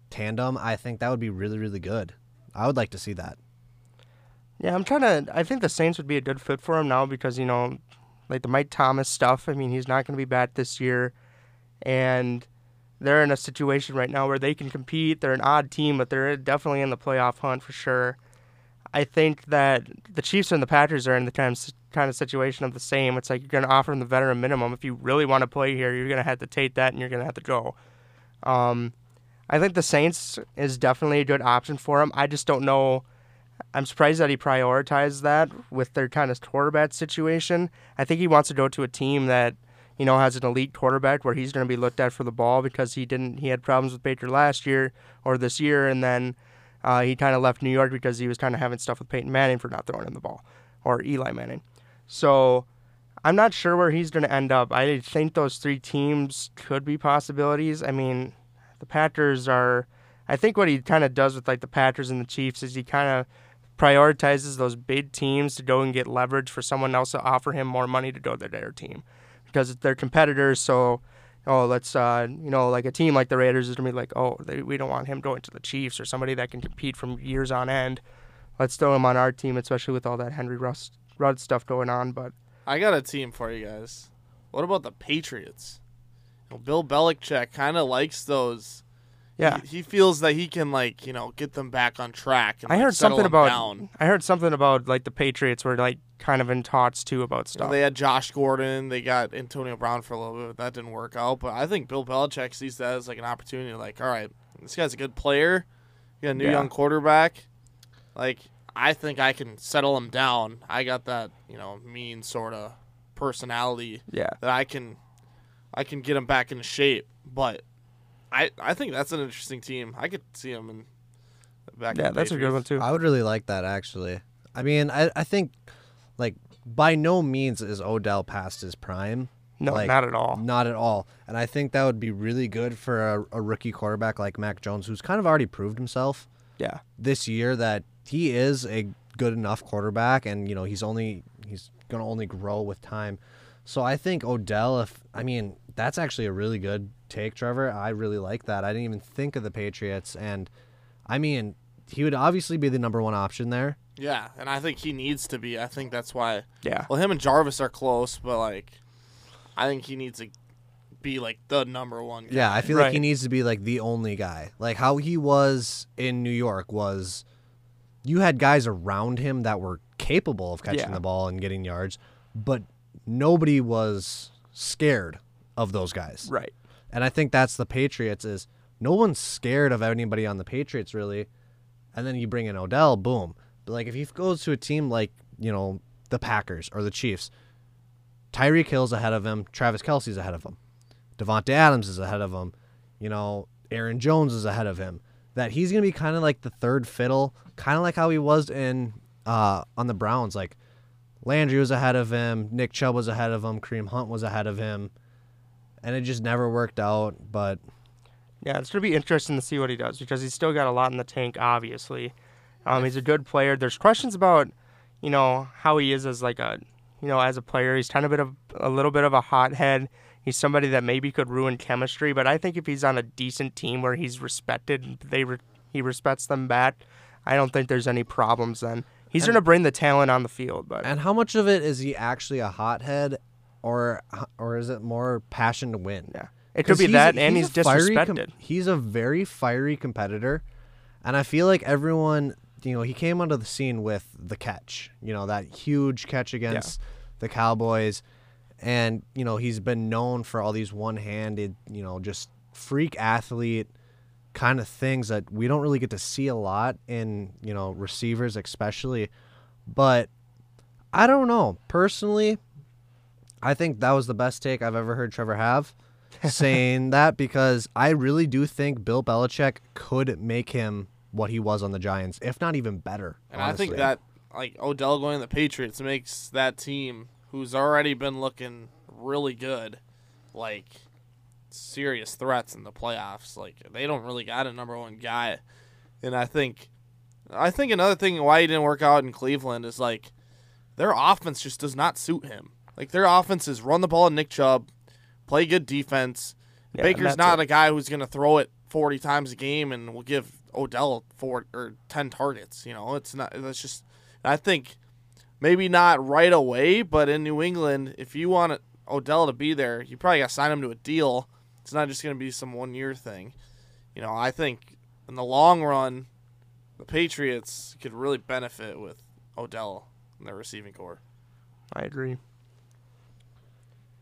tandem, I think that would be really really good. I would like to see that. Yeah, I'm trying to. I think the Saints would be a good fit for him now because you know, like the Mike Thomas stuff. I mean, he's not going to be back this year, and they're in a situation right now where they can compete. They're an odd team, but they're definitely in the playoff hunt for sure. I think that the Chiefs and the Packers are in the kind of, kind of situation of the same. It's like you're going to offer him the veteran minimum. If you really want to play here, you're going to have to take that and you're going to have to go. Um, I think the Saints is definitely a good option for him. I just don't know. I'm surprised that he prioritized that with their kind of quarterback situation. I think he wants to go to a team that you know has an elite quarterback where he's going to be looked at for the ball because he didn't he had problems with Baker last year or this year, and then uh, he kind of left New York because he was kind of having stuff with Peyton Manning for not throwing him the ball or Eli Manning. So I'm not sure where he's going to end up. I think those three teams could be possibilities. I mean, the Packers are. I think what he kind of does with like the Packers and the Chiefs is he kind of prioritizes those big teams to go and get leverage for someone else to offer him more money to go to their team because they're competitors. So, oh, let's uh, you know, like a team like the Raiders is gonna be like, oh, they, we don't want him going to the Chiefs or somebody that can compete from years on end. Let's throw him on our team, especially with all that Henry Russ, Rudd stuff going on. But I got a team for you guys. What about the Patriots? You know, Bill Belichick kind of likes those. yeah, He, he feels that he can like you know get them back on track. And, I like, heard something about down. I heard something about like the Patriots were like kind of in talks too about You know, stuff. they had Josh Gordon. They got Antonio Brown for a little bit. That didn't work out. But I think Bill Belichick sees that as like an opportunity. Like, all right, this guy's a good player. You got a new Yeah. young quarterback. Like, I think I can settle him down. I got that, you know, mean sort of personality yeah, that I can, I can get him back into shape. But I, I think that's an interesting team. I could see him in back. in yeah, the that's a good one too. I would really like that actually. I mean, I I think like by no means is Odell past his prime. No, like, not at all. Not at all. And I think that would be really good for a, a rookie quarterback like Mac Jones, who's kind of already proved himself Yeah, this year that he is a good enough quarterback, and you know he's only he's gonna only grow with time. So I think Odell, if I mean that's actually a really good take, Trevor. I really like that. I didn't even think of the Patriots, and I mean he would obviously be the number one option there. Yeah, and I think he needs to be. I think that's why. yeah, Well, him and Jarvis are close, but like, I think he needs to be like the number one. Guy. Yeah, I feel like he needs to be like the only guy. Like how he was in New York was you had guys around him that were capable of catching Yeah. the ball and getting yards, but nobody was scared of those guys. right. And I think that's the Patriots is no one's scared of anybody on the Patriots really. And then you bring in Odell, boom. But like if he goes to a team like, you know, the Packers or the Chiefs, Tyreek Hill's ahead of him, Travis Kelce's ahead of him. Davante Adams is ahead of him. You know, Aaron Jones is ahead of him. That he's gonna be kind of like the third fiddle, kind of like how he was in uh, on the Browns. Like Landry was ahead of him, Nick Chubb was ahead of him, Kareem Hunt was ahead of him, and it just never worked out. But Yeah, it's gonna be interesting to see what he does because he's still got a lot in the tank. Obviously, um, he's a good player. There's questions about, you know, how he is as like a, you know, as a player. He's kind of bit of a little bit of a hothead. He's somebody that maybe could ruin chemistry, but I think if he's on a decent team where he's respected, they re- he respects them back. I don't think there's any problems then. He's gonna bring the talent on the field, but and how much of it is he actually a hothead, or or is it more passion to win? yeah, it could be that, and he's, a fiery com- he's a very fiery competitor, and I feel like everyone, you know, he came onto the scene with the catch, you know, that huge catch against the Cowboys, and you know he's been known for all these one-handed, you know, just freak athlete kind of things that we don't really get to see a lot in you know receivers especially, but I don't know personally. I think that was the best take I've ever heard Trevor have saying that because I really do think Bill Belichick could make him what he was on the Giants, if not even better. And I think that like Odell going to the Patriots makes that team who's already been looking really good, like serious threats in the playoffs. Like they don't really got a number one guy, and I think I think another thing why he didn't work out in Cleveland is like their offense just does not suit him. Like their offense is run the ball at Nick Chubb, play good defense. Yeah, Baker's not it. a guy who's going to throw it 40 times a game and will give Odell four or 10 targets. You know, it's not. That's just. I think maybe not right away, but in New England, if you want Odell to be there, you probably got to sign him to a deal. It's not just going to be some one year thing. You know, I think in the long run, the Patriots could really benefit with Odell in their receiving core. I agree.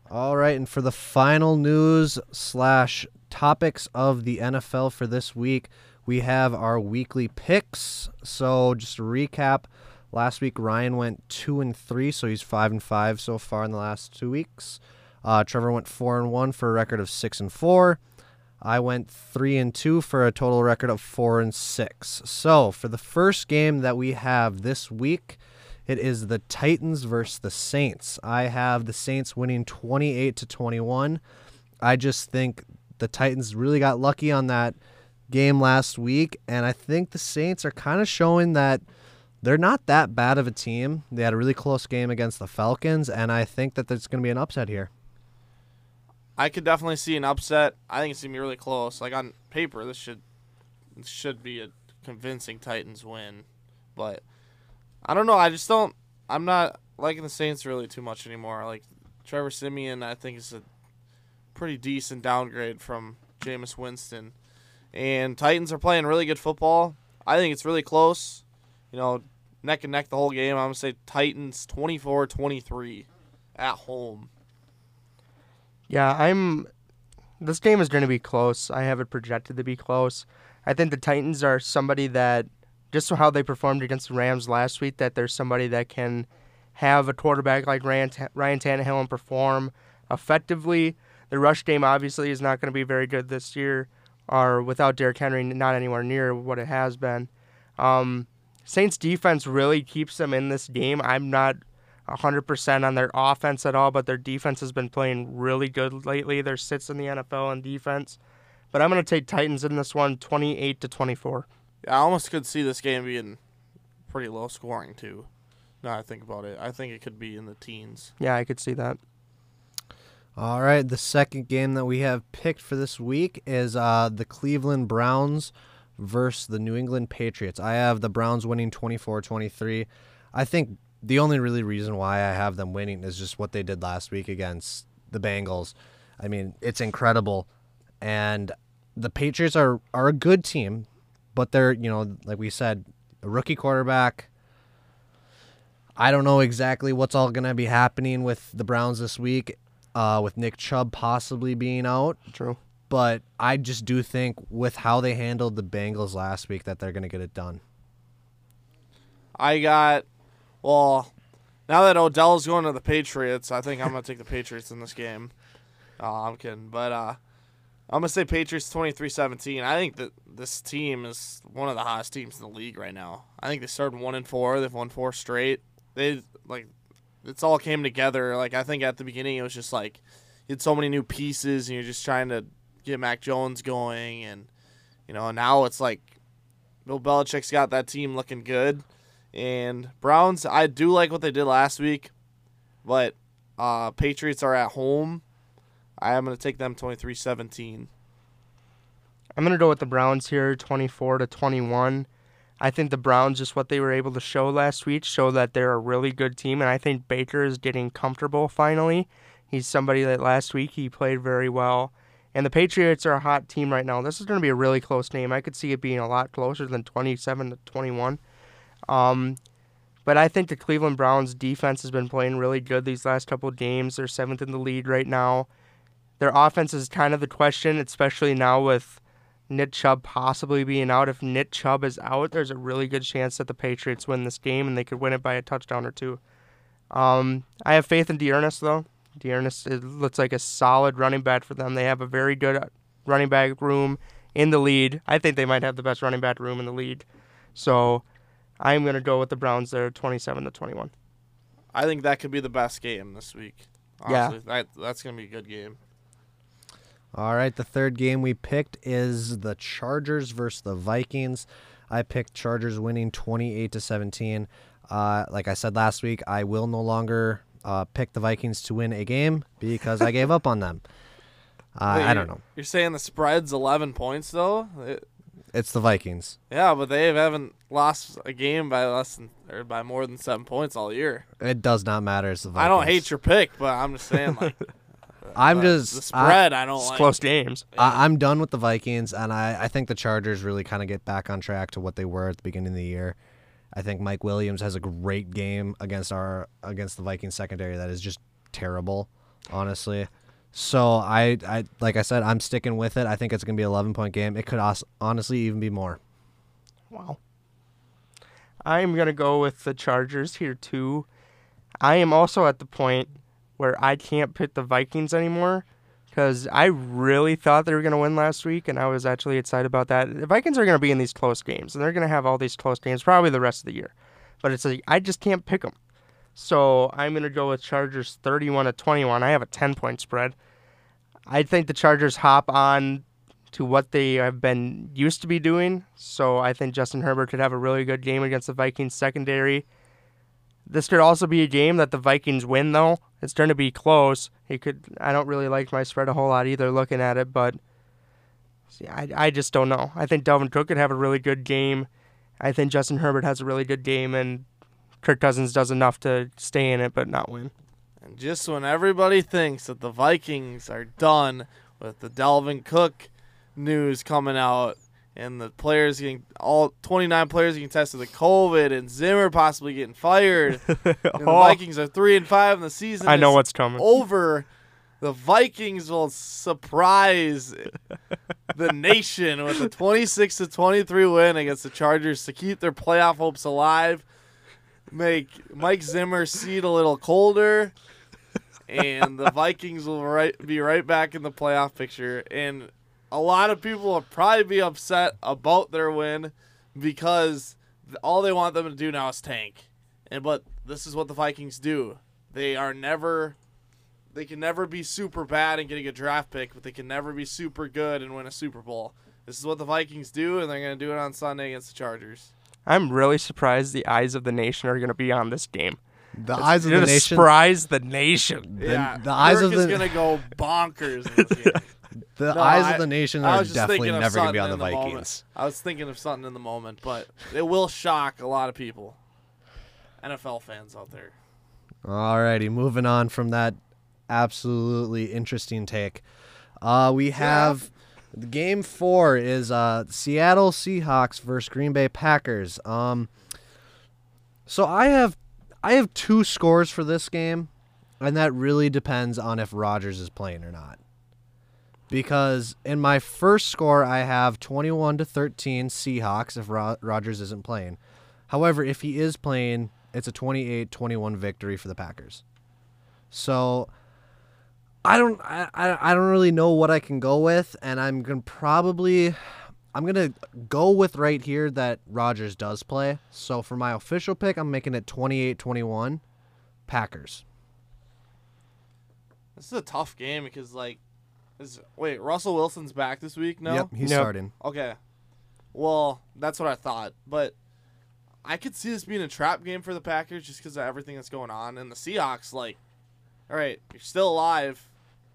All right, and for the final news slash topics of the NFL for this week, we have our weekly picks. So just to recap, last week Ryan went two and three, so he's five and five so far in the last two weeks. Uh, Trevor went four and one for a record of six and four. I went three and two for a total record of four and six. So for the first game that we have this week, it is the Titans versus the Saints. I have the Saints winning 28 to 21. I just think the Titans really got lucky on that game last week and I think the Saints are kind of showing that they're not that bad of a team. They had a really close game against the Falcons and I think that there's going to be an upset here. I could definitely see an upset. I think it's gonna be really close. Like on paper, this should this should be a convincing Titans win, but I don't know. I just don't. I'm not liking the Saints really too much anymore. Like Trevor Siemian, I think is a pretty decent downgrade from Jameis Winston, and Titans are playing really good football. I think it's really close. You know, neck and neck the whole game. I'm gonna say Titans 24-23 at home. Yeah, I'm. This game is going to be close. I have it projected to be close. I think the Titans are somebody that, just how they performed against the Rams last week, that there's somebody that can have a quarterback like Ryan, Ta- Ryan Tannehill and perform effectively. The rush game obviously is not going to be very good this year, or without Derrick Henry, not anywhere near what it has been. Um, Saints defense really keeps them in this game. I'm not 100% on their offense at all, but their defense has been playing really good lately. They're sits in the NFL on defense. But I'm going to take Titans in this one 28 to 24. I almost could see this game being pretty low scoring too. Now I think about it, I think it could be in the teens. Yeah, I could see that. All right, the second game that we have picked for this week is uh, the Cleveland Browns versus the New England Patriots. I have the Browns winning 24-23. I think the only really reason why I have them winning is just what they did last week against the Bengals. I mean, it's incredible. And the Patriots are are a good team, but they're, you know, like we said, a rookie quarterback. I don't know exactly what's all going to be happening with the Browns this week uh, with Nick Chubb possibly being out. True. But I just do think with how they handled the Bengals last week that they're going to get it done. I got well, now that Odell's going to the Patriots, I think I'm gonna take the Patriots in this game. Oh, I'm kidding, but uh, I'm gonna say Patriots 23-17. I think that this team is one of the hottest teams in the league right now. I think they started one and four. They've won four straight. They like it's all came together. Like I think at the beginning it was just like you had so many new pieces and you're just trying to get Mac Jones going and you know now it's like Bill Belichick's got that team looking good. And Browns, I do like what they did last week, but uh, Patriots are at home. I am going to take them 23-17. I'm going to go with the Browns here 24 to 21. I think the Browns, just what they were able to show last week, show that they're a really good team. And I think Baker is getting comfortable finally. He's somebody that last week he played very well. And the Patriots are a hot team right now. This is going to be a really close game. I could see it being a lot closer than 27 to 21. Um, but I think the Cleveland Browns defense has been playing really good these last couple of games. They're seventh in the lead right now. Their offense is kind of the question, especially now with Nick Chubb possibly being out. If Nick Chubb is out, there's a really good chance that the Patriots win this game and they could win it by a touchdown or two. Um, I have faith in D'Ernest though. D'Ernest it looks like a solid running back for them. They have a very good running back room in the lead. I think they might have the best running back room in the lead. So I'm going to go with the Browns there, 27 to 21. I think that could be the best game this week. Yeah. That that's going to be a good game. All right, the third game we picked is the Chargers versus the Vikings. I picked Chargers winning 28 to 17. Uh, like I said last week, I will no longer uh, pick the Vikings to win a game because I gave up on them. Uh, Wait, I don't know. You're saying the spread's 11 points though? It- It's the Vikings. yeah, but they haven't lost a game by less than or by more than seven points all year. It does not matter. It's the Vikings. I don't hate your pick, but I'm just saying like I'm uh, just the spread. I, don't It's like. close games. I, I'm done with the Vikings, and I, I think the Chargers really kind of get back on track to what they were at the beginning of the year. I think Mike Williams has a great game against our against the Vikings secondary that is just terrible, honestly. So I, I like I said, I'm sticking with it. I think it's gonna be an 11 point game. It could os- honestly even be more. Wow. I'm going to go with the Chargers here too. I am also at the point where I can't pick the Vikings anymore because I really thought they were going to win last week and I was actually excited about that. The Vikings are going to be in these close games and they're going to have all these close games probably the rest of the year. But it's like I just can't pick them. So I'm going to go with Chargers 31 to 21. I have a 10 point spread. I think the Chargers hop on to what they have been used to be doing. So I think Justin Herbert could have a really good game against the Vikings secondary. This could also be a game that the Vikings win though. It's going to be close. He could I don't really like my spread a whole lot either looking at it, but see, I I just don't know. I think Dalvin Cook could have a really good game. I think Justin Herbert has a really good game and Kirk Cousins does enough to stay in it but not win. And just when everybody thinks that the Vikings are done with the Dalvin Cook news coming out and the players getting all 29 players getting tested with COVID and Zimmer possibly getting fired, and the oh. Vikings are three and five in the season. Oh. I know what's coming. over. The Vikings will surprise the nation with a 26 to 23 win against the Chargers to keep their playoff hopes alive. Make Mike Zimmer seat a little colder, and the Vikings will right be right back in the playoff picture. And a lot of people will probably be upset about their win because all they want them to do now is tank. And but this is what the Vikings do. They are never they can never be super bad and getting a draft pick, but they can never be super good and win a Super Bowl. This is what the Vikings do, and they're going to do it on Sunday against the Chargers. I'm really surprised the eyes of the nation are going to be on this game. The eyes of You're the gonna nation. surprise the nation. The- yeah, the eyes Kirk of is the- going to go bonkers. In this game. The No, eyes I- of the nation are definitely never going to be on the Vikings. moment. I was thinking of something in the moment, but it will shock a lot of people, NFL fans out there. Alrighty, moving on from that absolutely interesting take. Uh, we have the game four is uh, Seattle Seahawks versus Green Bay Packers. Um, so I have I have two scores for this game, and that really depends on if Rodgers is playing or not. Because in my first score, I have 21 to 13 Seahawks if Ro- Rodgers isn't playing. However, if he is playing, it's a 28-21 victory for the Packers. So I don't I, I don't really know what I can go with and I'm going to probably I'm going to go with right here that Rodgers does play. So for my official pick, I'm making it 28-21 Packers. This is a tough game because, like, is wait Russell Wilson's back this week? No. Yep, he's Yep. starting. Okay. Well, that's what I thought, but I could see this being a trap game for the Packers just because of everything that's going on. And the Seahawks, like, all right, you're still alive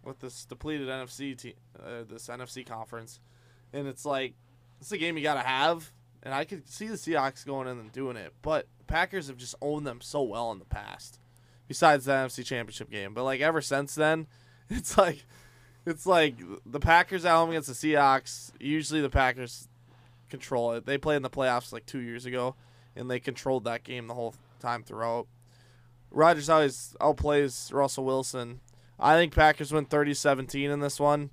with this depleted NFC team, uh, this NFC conference, and it's like it's a game you gotta have. And I could see the Seahawks going in and doing it, but the Packers have just owned them so well in the past. Besides the NFC Championship game, but like ever since then, it's like it's like the Packers at home against the Seahawks. Usually the Packers control it. They played in the playoffs like two years ago, and they controlled that game the whole time throughout. Rodgers always outplays Russell Wilson. I think Packers win 30-17 in this one.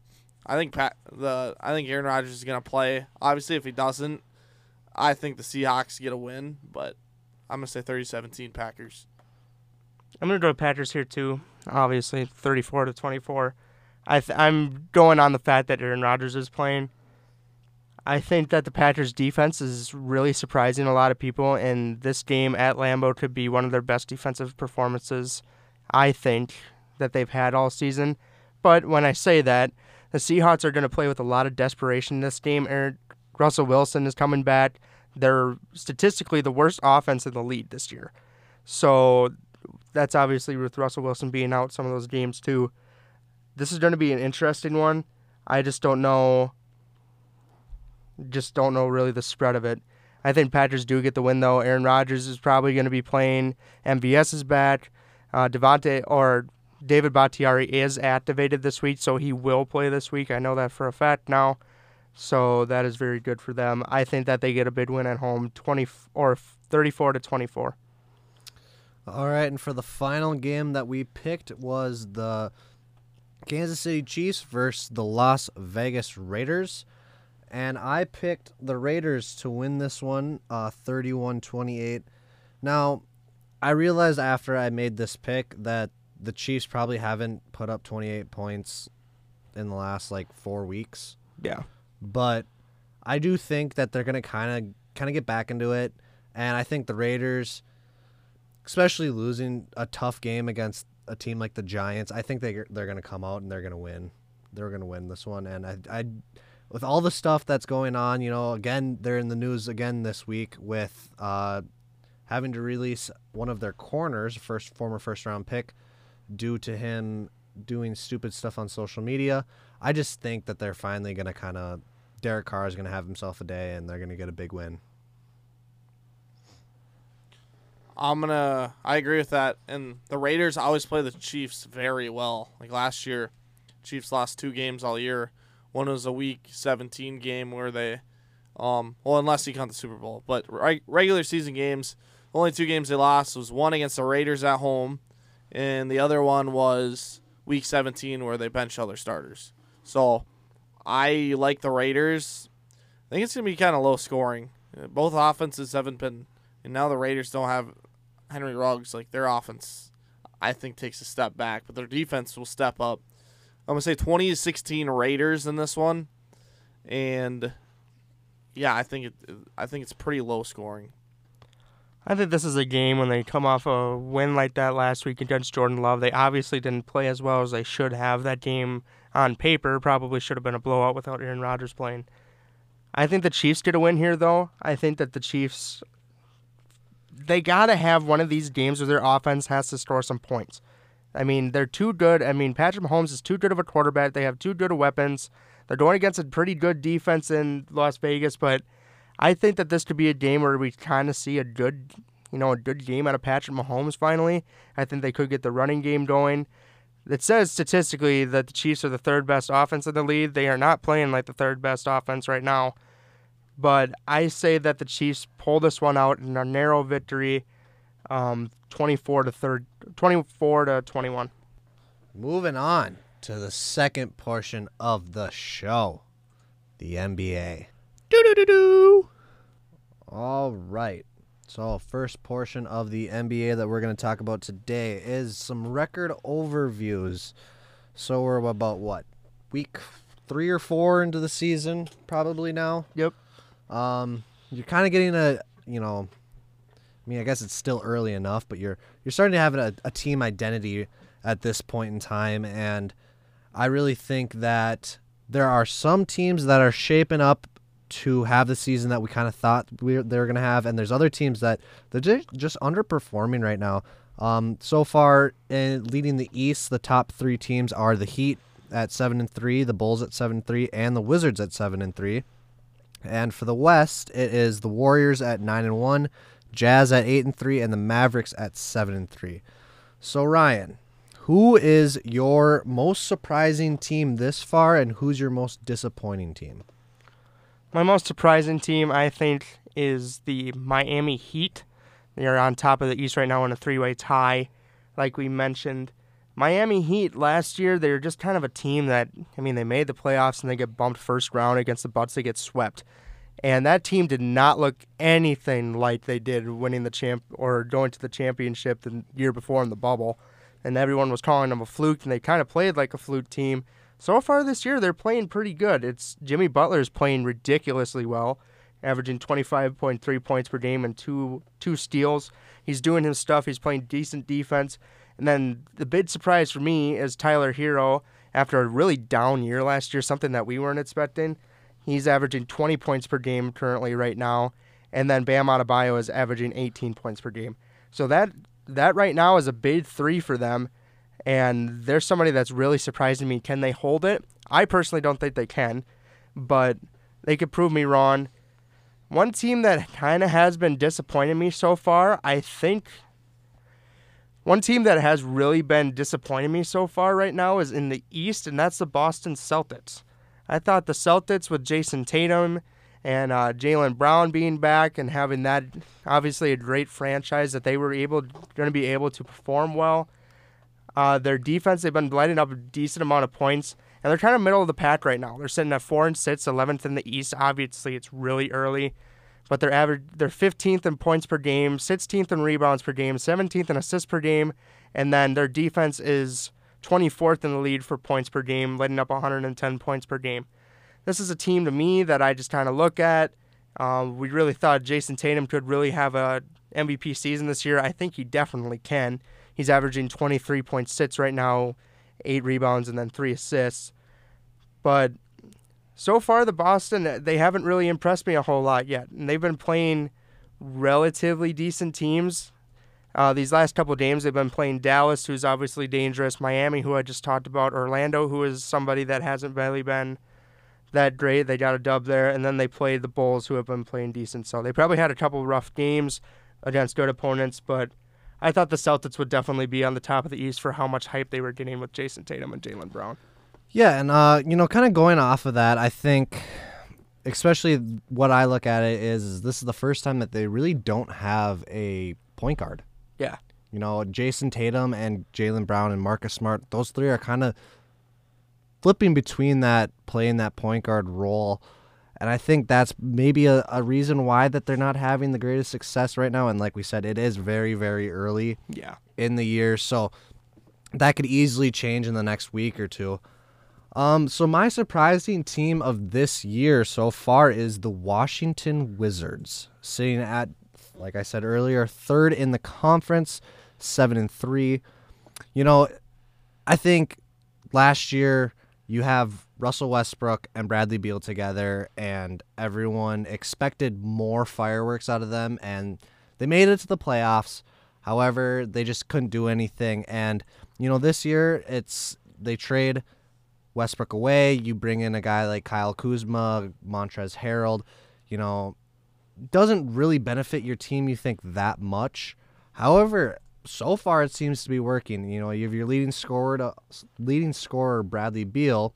I think Pat the I think Aaron Rodgers is gonna play. Obviously, if he doesn't, I think the Seahawks get a win. But I'm gonna say 30-17 Packers. I'm gonna go Packers here too. Obviously, 34 to 24. I th- I'm going on the fact that Aaron Rodgers is playing. I think that the Packers defense is really surprising a lot of people, and this game at Lambeau could be one of their best defensive performances. I think that they've had all season. But when I say that, The Seahawks are going to play with a lot of desperation this game. Aaron, Russell Wilson is coming back. They're statistically the worst offense in the league this year. So that's obviously with Russell Wilson being out some of those games too. This is going to be an interesting one. I just don't know. Just don't know really the spread of it. I think Packers do get the win though. Aaron Rodgers is probably going to be playing. MVS is back. Uh, or David Bakhtiari is activated this week, so he will play this week. I know that for a fact now. So that is very good for them. I think that they get a big win at home, 20 or 34 to 24. All right, and for the final game that we picked was the Kansas City Chiefs versus the Las Vegas Raiders. And I picked the Raiders to win this one, uh, 31 28. Now, I realized after I made this pick that the Chiefs probably haven't put up 28 points in the last like four weeks. Yeah. But I do think that they're going to kind of kind of get back into it. And I think the Raiders, especially losing a tough game against a team like the Giants, I think they they're going to come out and they're going to win. They're going to win this one. And I, I, with all the stuff that's going on, you know, again they're in the news again this week with uh, having to release one of their corners, first former first round pick, due to him doing stupid stuff on social media. I just think that they're finally going to kind of Derek Carr is going to have himself a day and they're going to get a big win. I'm gonna. I agree with that. And the Raiders always play the Chiefs very well. Like last year, Chiefs lost two games all year. One was a Week 17 game where they, um, well, unless you count the Super Bowl, but re- regular season games, only two games they lost was one against the Raiders at home, and the other one was Week 17 where they bench other starters. So, I like the Raiders. I think it's gonna be kind of low scoring. Both offenses haven't been, and now the Raiders don't have Henry Ruggs, like their offense, I think takes a step back, but their defense will step up. I'm gonna say 20 to 16 Raiders in this one, and yeah, I think it. I think it's pretty low scoring. I think this is a game when they come off a win like that last week against Jordan Love. They obviously didn't play as well as they should have. That game on paper probably should have been a blowout without Aaron Rodgers playing. I think the Chiefs get a win here, though. I think that the Chiefs they got to have one of these games where their offense has to score some points. I mean, they're too good. I mean, Patrick Mahomes is too good of a quarterback. They have too good of weapons. They're going against a pretty good defense in Las Vegas, but I think that this could be a game where we kind of see a good, you know, a good game out of Patrick Mahomes finally. I think they could get the running game going. It says statistically that the Chiefs are the third best offense in the league. They are not playing like the third best offense right now. But I say that the Chiefs pull this one out in a narrow victory, um, 24 to third, 24 to 21. Moving on to the second portion of the show, the NBA. Do do do do. All right. So, first portion of the NBA that we're going to talk about today is some record overviews. So, we're about what? Week 3 or 4 into the season probably now. Yep. Um you're kind of getting a, you know, I mean, I guess it's still early enough, but you're you're starting to have a, a team identity at this point in time and I really think that there are some teams that are shaping up to have the season that we kind of thought we they were going to have, and there's other teams that they're ju- just underperforming right now. Um, so far, in leading the East, the top three teams are the Heat at seven and three, the Bulls at seven and three, and the Wizards at seven and three. And for the West, it is the Warriors at nine and one, Jazz at eight and three, and the Mavericks at seven and three. So Ryan, who is your most surprising team this far, and who's your most disappointing team? My most surprising team, I think, is the Miami Heat. They are on top of the East right now in a three way tie, like we mentioned. Miami Heat last year, they were just kind of a team that, I mean, they made the playoffs and they get bumped first round against the Bucks. They get swept. And that team did not look anything like they did winning the champ or going to the championship the year before in the bubble. And everyone was calling them a fluke, and they kind of played like a fluke team. So far this year, they're playing pretty good. It's Jimmy Butler is playing ridiculously well, averaging 25.3 points per game and two two steals. He's doing his stuff. He's playing decent defense. And then the big surprise for me is Tyler Herro after a really down year last year, something that we weren't expecting. He's averaging 20 points per game currently right now, and then Bam Adebayo is averaging 18 points per game. So that that right now is a big three for them, and there's somebody that's really surprising me. Can they hold it? I personally don't think they can, but they could prove me wrong. One team that kind of has been disappointing me so far, I think. One team that has really been disappointing me so far right now is in the East, and that's the Boston Celtics. I thought the Celtics with Jayson Tatum and uh, Jaylen Brown being back and having that obviously a great franchise that they were able going to be able to perform well. Uh, their defense they've been letting up a decent amount of points and they're kind of middle of the pack right now. They're sitting at four and six, 11th in the East. Obviously, it's really early, but they're average they're 15th in points per game, 16th in rebounds per game, 17th in assists per game, and then their defense is 24th in the lead for points per game, letting up 110 points per game. This is a team to me that I just kind of look at. Um, we really thought Jayson Tatum could really have a MVP season this year. I think he definitely can. He's averaging 23.6 right now, eight rebounds and then three assists. But so far, the Boston they haven't really impressed me a whole lot yet, and they've been playing relatively decent teams. Uh, these last couple games, they've been playing Dallas, who's obviously dangerous, Miami, who I just talked about, Orlando, who is somebody that hasn't really been that great. They got a dub there, and then they played the Bulls, who have been playing decent. So they probably had a couple rough games against good opponents, but I thought the Celtics would definitely be on the top of the East for how much hype they were getting with Jayson Tatum and Jaylen Brown. Yeah, and uh, you know, kind of going off of that, I think, especially what I look at it is, is this is the first time that they really don't have a point guard. Yeah. You know, Jayson Tatum and Jaylen Brown and Marcus Smart, those three are kind of flipping between that playing that point guard role. And I think that's maybe a, a reason why that they're not having the greatest success right now. And like we said, it is very, very early Yeah. in the year. So that could easily change in the next week or two. Um, so my surprising team of this year so far is the Washington Wizards, sitting at, like I said earlier, third in the conference, seven and three. You know, I think last year you have Russell Westbrook and Bradley Beal together, and everyone expected more fireworks out of them, and they made it to the playoffs. However, they just couldn't do anything. And you know, this year it's they trade Westbrook away. You bring in a guy like Kyle Kuzma, Montrezl Harrell. You know, doesn't really benefit your team. You think that much. However, so far it seems to be working. You know, you have your leading scorer, to, leading scorer Bradley Beal,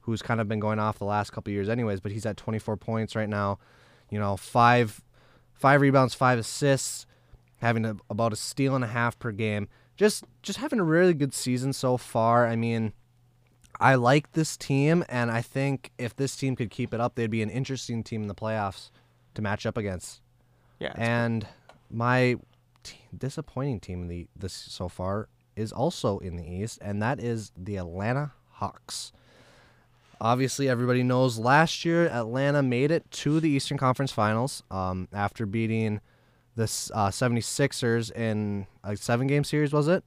who's kind of been going off the last couple years, anyways. But he's at 24 points right now. You know, five, five rebounds, five assists, having a, about a steal and a half per game. Just, just having a really good season so far. I mean, I like this team, and I think if this team could keep it up, they'd be an interesting team in the playoffs to match up against. Yeah. And my t- disappointing team in the this so far is also in the East, and that is the Atlanta Hawks. Obviously, everybody knows last year Atlanta made it to the Eastern Conference Finals um, after beating the uh, 76ers in a seven game series, was it?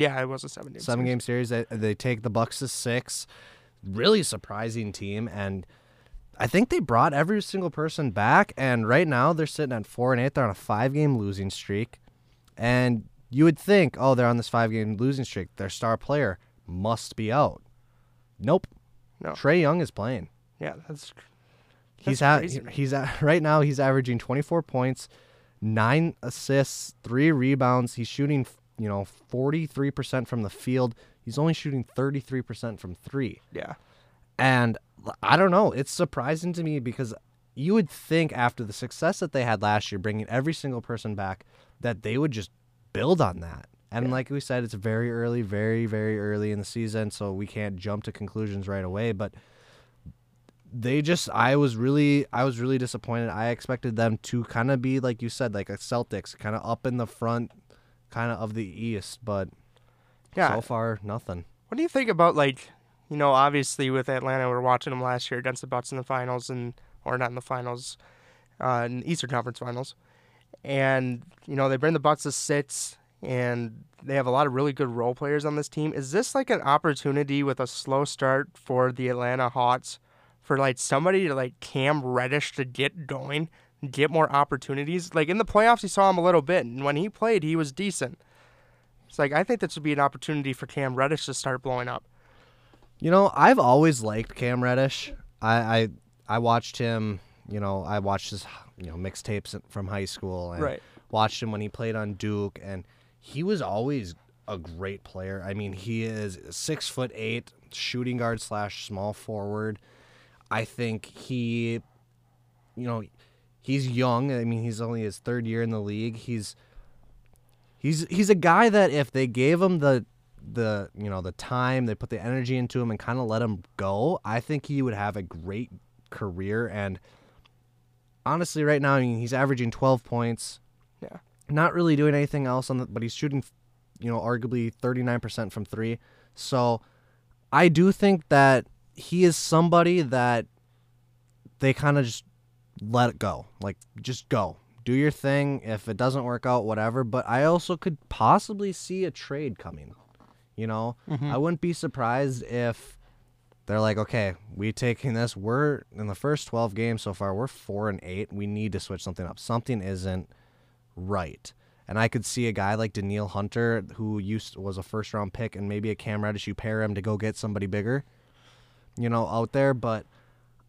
Yeah, it was a seven game. seven game series. They, they take the Bucks to six. Really surprising team, and I think they brought every single person back. And right now they're sitting at four and eight. They're on a five game losing streak, and you would think, oh, they're on this five game losing streak. Their star player must be out. Nope. No. Trae Young is playing. Yeah, that's He's That's at crazy, man. he's at right now he's averaging 24 points, 9 assists, 3 rebounds. He's shooting, you know, 43% from the field. He's only shooting 33% from 3. yeah. And I don't know, it's surprising to me because you would think after the success that they had last year bringing every single person back that they would just build on that. And Yeah. like we said, it's very early, very very early in the season, so we can't jump to conclusions right away, but they just I was really I was really disappointed. I expected them to kind of be like you said like a Celtics, kind of up in the front kind of of the East, but Yeah. so far nothing. What do you think about like, you know, obviously with Atlanta, we are watching them last year against the Bucks in the finals, and or not in the finals, uh, in Eastern Conference Finals, and you know they bring the Bucks to six, and they have a lot of really good role players on this team. Is this like an opportunity with a slow start for the Atlanta Hawks for like somebody to like Cam Reddish to get going, get more opportunities? Like in the playoffs, you saw him a little bit, and when he played, he was decent. It's like I think this would be an opportunity for Cam Reddish to start blowing up. You know, I've always liked Cam Reddish. I I, I watched him. You know, I watched his you know mixtapes from high school and Right. watched him when he played on Duke, and he was always a great player. I mean, he is six foot eight, shooting guard slash small forward. I think he, you know, he's young. I mean, he's only his third year in the league. He's he's he's a guy that if they gave him the the you know the time, they put the energy into him and kind of let him go, I think he would have a great career. And honestly, right now, I mean, he's averaging 12 points, Yeah. not really doing anything else on the, but he's shooting, you know, arguably 39% from three. So I do think that he is somebody that they kind of just let it go. Like, just go. Do your thing. If it doesn't work out, whatever. But I also could possibly see a trade coming. You know, mm-hmm. I wouldn't be surprised if they're like, okay, we taking this. We're in the first 12 games so far, we're four and eight. We need to switch something up. Something isn't right. And I could see a guy like De'Andre Hunter, who used was a first round pick, and maybe a Cam Reddish, you pair him to go get somebody bigger, you know, out there. But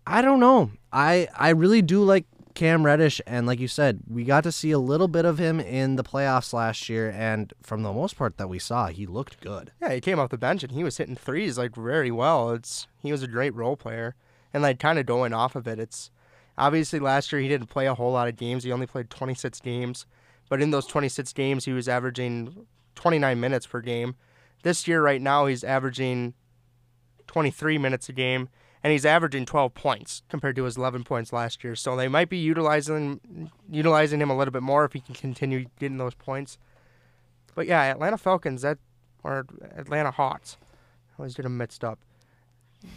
I don't know. I I really do like Cam Reddish, and like you said, we got to see a little bit of him in the playoffs last year, and from the most part that we saw, he looked good. Yeah, he came off the bench and he was hitting threes like very well. It's he was a great role player, and like kind of going off of it. It's obviously last year he didn't play a whole lot of games. He only played 26 games, but in those 26 games he was averaging 29 minutes per game. This year, right now, he's averaging 23 minutes a game, and he's averaging 12 points compared to his 11 points last year. So they might be utilizing utilizing him a little bit more if he can continue getting those points. But yeah, Atlanta Falcons that or Atlanta Hawks. I always get them mixed up.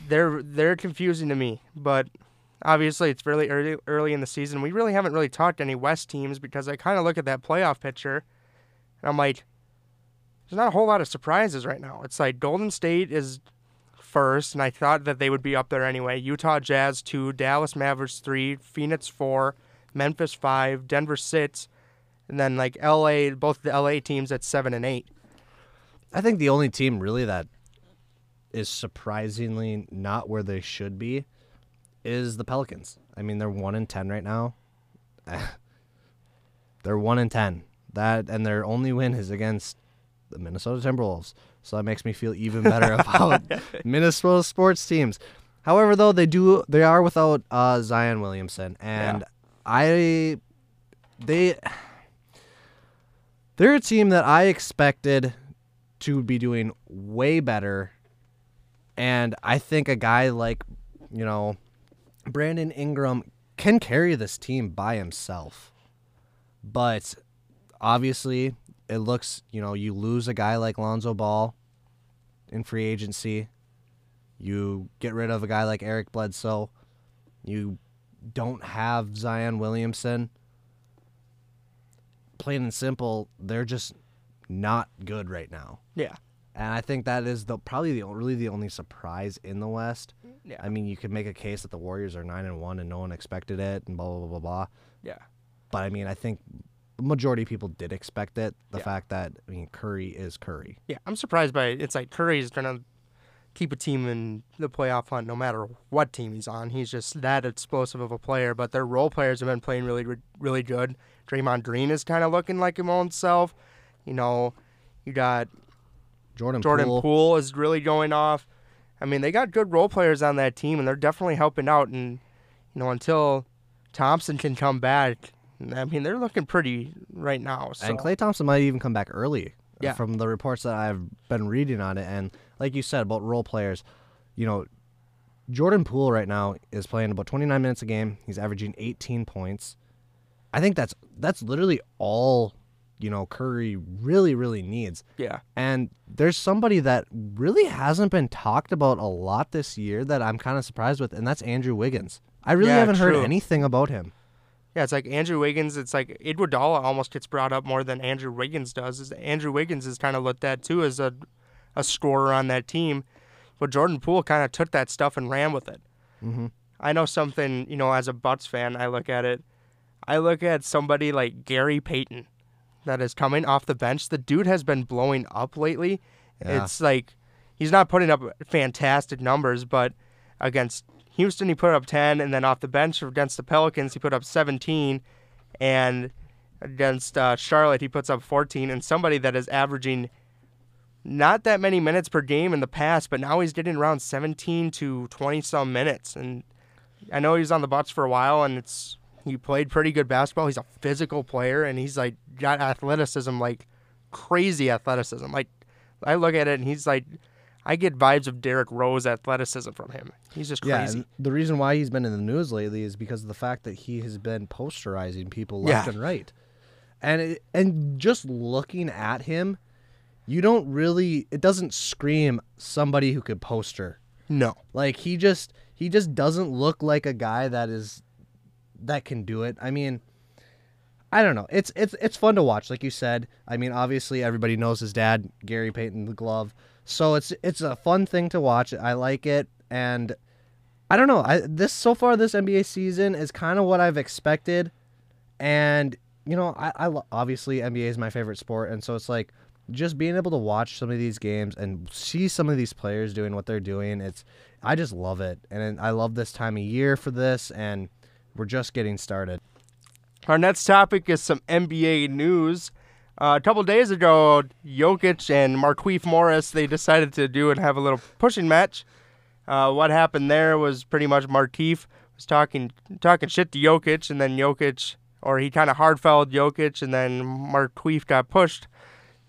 They're they're confusing to me, but obviously it's really early early in the season. We really haven't really talked to any West teams because I kind of look at that playoff picture, and I'm like, there's not a whole lot of surprises right now. It's like Golden State is first, and I thought that they would be up there anyway. Utah Jazz two, Dallas Mavericks three, Phoenix four, Memphis five, Denver six, and then like L.A. Both the L.A. teams at seven and eight. I think the only team really that is surprisingly not where they should be is the Pelicans. I mean, they're one in ten right now. they're one in ten. That and their only win is against the Minnesota Timberwolves. So that makes me feel even better about Minnesota sports teams. However, though they do they are without uh, Zion Williamson, and Yeah. I they they're a team that I expected to be doing way better. And I think a guy like, you know, Brandon Ingram can carry this team by himself. But obviously, it looks, you know, you lose a guy like Lonzo Ball in free agency. You get rid of a guy like Eric Bledsoe. You don't have Zion Williamson. Plain and simple, they're just not good right now. Yeah. And I think that is the probably the really the only surprise in the West. Yeah. I mean, you could make a case that the Warriors are nine and one and no one expected it and blah blah blah blah blah. Yeah. But I mean, I think majority of people did expect it. The Yeah. fact that I mean, Curry is Curry. Yeah. I'm surprised by it. It's like Curry's gonna keep a team in the playoff hunt no matter what team he's on. He's just that explosive of a player. But their role players have been playing really, really good. Draymond Green is kind of looking like his own self. You know, you got Jordan, Jordan Poole. Poole. is really going off. I mean, they got good role players on that team, and they're definitely helping out. And you know, until Thompson can come back, I mean, they're looking pretty right now. So. And Klay Thompson might even come back early. uh, Yeah. From the reports that I've been reading on it, and like you said about role players, you know, Jordan Poole right now is playing about 29 minutes a game. He's averaging 18 points. I think that's that's literally all you know Curry really really needs. yeah, And there's somebody that really hasn't been talked about a lot this year that I'm kind of surprised with, and that's Andrew Wiggins. I really Yeah, haven't heard anything about him. Yeah, it's like Andrew Wiggins. It's like Iguodala almost gets brought up more than Andrew Wiggins does. Is Andrew Wiggins is kind of looked at too as a a scorer on that team, but Jordan Poole kind of took that stuff and ran with it. Mm-hmm. I know something. You know, as a Bucks fan, I look at it. I look at somebody like Gary Payton, that is coming off the bench. The dude has been blowing up lately. Yeah. It's like he's not putting up fantastic numbers, but against Houston he put up 10 and then off the bench against the Pelicans he put up 17 and against uh, Charlotte he puts up 14 and somebody that is averaging not that many minutes per game in the past, but now he's getting around 17 to 20 some minutes and I know he's on the Bucks for a while and it's he played pretty good basketball. He's a physical player and he's like got athleticism like crazy athleticism. Like I look at it and he's like I get vibes of Derrick Rose athleticism from him. He's just crazy. and the reason why he's been in the news lately is because of the fact that he has been posterizing people left Yeah. and right, and it, and just looking at him, you don't really. It doesn't scream somebody who could poster. no. Like he just he just doesn't look like a guy that is that can do it. I mean, I don't know. It's it's it's fun to watch, like you said. I mean, obviously everybody knows his dad, Gary Payton, the glove. So it's it's a fun thing to watch. I like it, and I don't know. I this so far this NBA season is kind of what I've expected, and you know, I, I obviously NBA is my favorite sport, and so it's like just being able to watch some of these games and see some of these players doing what they're doing. It's I just love it, and I love this time of year for this, and we're just getting started. Our next topic is some NBA news. Uh, a couple days ago, Jokic and Markieff Morris they decided to do and have a little pushing match. Uh, what happened there was pretty much Markieff was talking talking shit to Jokic, and then Jokic, or he kind of hard fouled Jokic, and then Markieff got pushed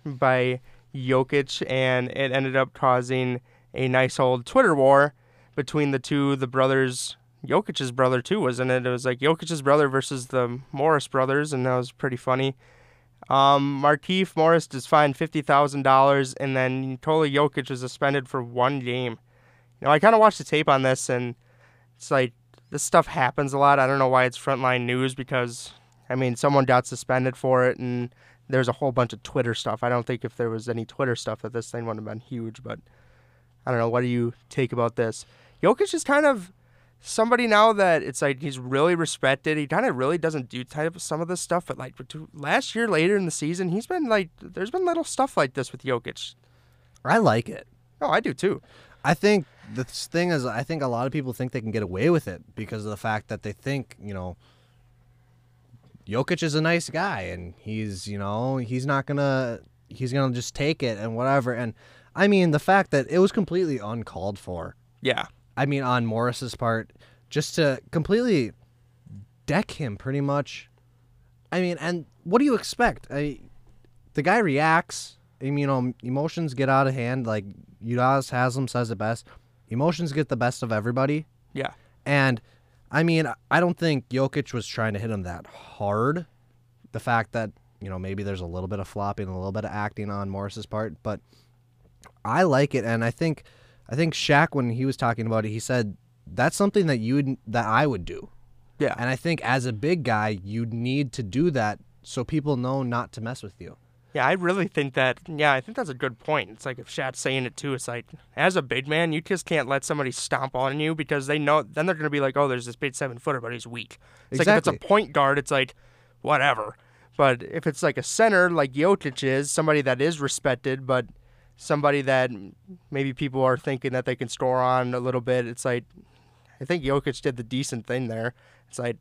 by Jokic, and it ended up causing a nice old Twitter war between the two. The brothers, Jokic's brother too, wasn't it? It was like Jokic's brother versus the Morris brothers, and that was pretty funny. Um, Markieff Morris is fined fifty thousand dollars, and then Nikola Jokic was suspended for one game. You know, I kind of watched the tape on this, and it's like this stuff happens a lot. I don't know why it's frontline news because I mean someone got suspended for it, and there's a whole bunch of Twitter stuff. I don't think if there was any Twitter stuff that this thing would have been huge, but I don't know. What do you take about this? Jokic is kind of somebody now that it's like he's really respected. He kind of really doesn't do type of some of this stuff, but like last year, later in the season, he's been like there's been little stuff like this with Jokic. I like it. Oh, I do too. I think the thing is, I think a lot of people think they can get away with it because of the fact that they think, you know, Jokic is a nice guy and he's, you know, he's not gonna, he's gonna just take it and whatever. And I mean, the fact that it was completely uncalled for. Yeah, I mean, on Morris's part, just to completely deck him, pretty much. I mean, and what do you expect? I, the guy reacts. I mean, you know, emotions get out of hand. Like Udonis Haslem says it best. Emotions get the best of everybody. yeah, And I mean, I don't think Jokic was trying to hit him that hard. The fact that, you know, maybe there's a little bit of flopping, a little bit of acting on Morris's part, but I like it and I think I think Shaq when he was talking about it, he said that's something that you would that I would do. yeah. And I think as a big guy, you need to do that so people know not to mess with you. Yeah, I really think that. Yeah, I think that's a good point. It's like if Shaq's saying it too. It's like as a big man, you just can't let somebody stomp on you because they know. Then they're gonna be like, oh, there's this big seven footer, but he's weak. It's like if it's a point guard, it's like whatever. But if it's like a center, like Jokic is, somebody that is respected, but somebody that maybe people are thinking that they can score on a little bit, it's like I think Jokic did the decent thing there. It's like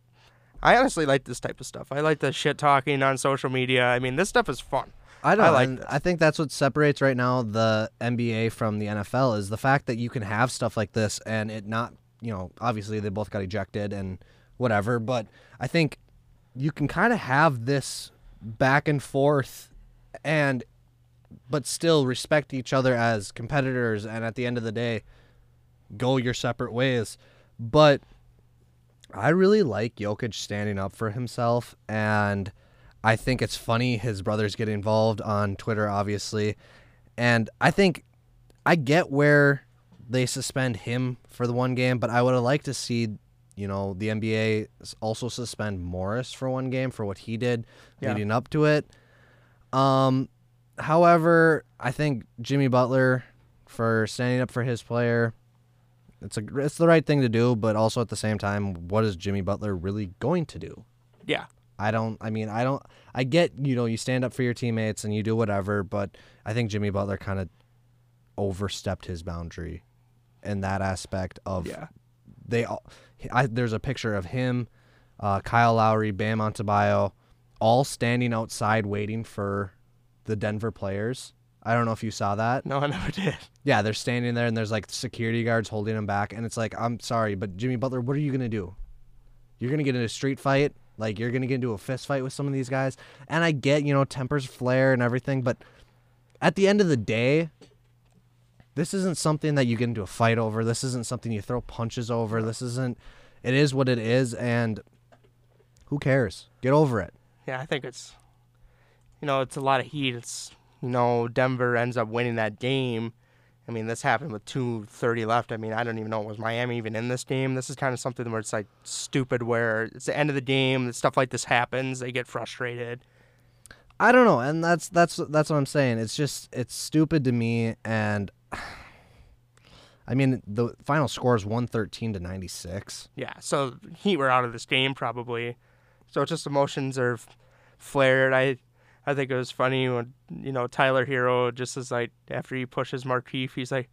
I honestly like this type of stuff. I like the shit talking on social media. I mean, this stuff is fun. I know. I like. I think that's what separates right now the NBA from the NFL is the fact that you can have stuff like this and it not, you know, obviously they both got ejected and whatever, but I think you can kind of have this back and forth and but still respect each other as competitors and at the end of the day go your separate ways. But I really like Jokic standing up for himself and I think it's funny his brothers get involved on Twitter, obviously. And I think I get where they suspend him for the one game, but I would have liked to see you know the NBA also suspend Morris for one game for what he did Yeah. leading up to it. Um, however, I think Jimmy Butler for standing up for his player. It's a it's the right thing to do, but also at the same time, what is Jimmy Butler really going to do? Yeah. I don't. I mean, I don't. I get you know you stand up for your teammates and you do whatever, but I think Jimmy Butler kind of overstepped his boundary in that aspect of Yeah. they. all I, there's a picture of him, uh, Kyle Lowry, Bam Adebayo, all standing outside waiting for the Denver players. I don't know if you saw that. No, I never did. Yeah, they're standing there and there's like security guards holding them back, and it's like, I'm sorry, but Jimmy Butler, what are you gonna do? You're gonna get in a street fight, like you're gonna get into a fist fight with some of these guys. And I get, you know, tempers flare and everything, but at the end of the day, this isn't something that you get into a fight over. This isn't something you throw punches over. This isn't. It is what it is, and who cares? Get over it. Yeah, I think it's, you know, it's a lot of heat. It's, you know, Denver ends up winning that game. I mean, this happened with 2.30 left. I mean, I don't even know, it was Miami even in this game? This is kind of something where it's like stupid, where it's the end of the game, stuff like this happens, they get frustrated. I don't know, and that's that's that's what I'm saying. It's just it's stupid to me, and I mean the final score is 113 to 96. Yeah, so Heat were out of this game probably. So it's just emotions are flared. I I think it was funny when you know Tyler Herro just is like after he pushes Markieff, he's like,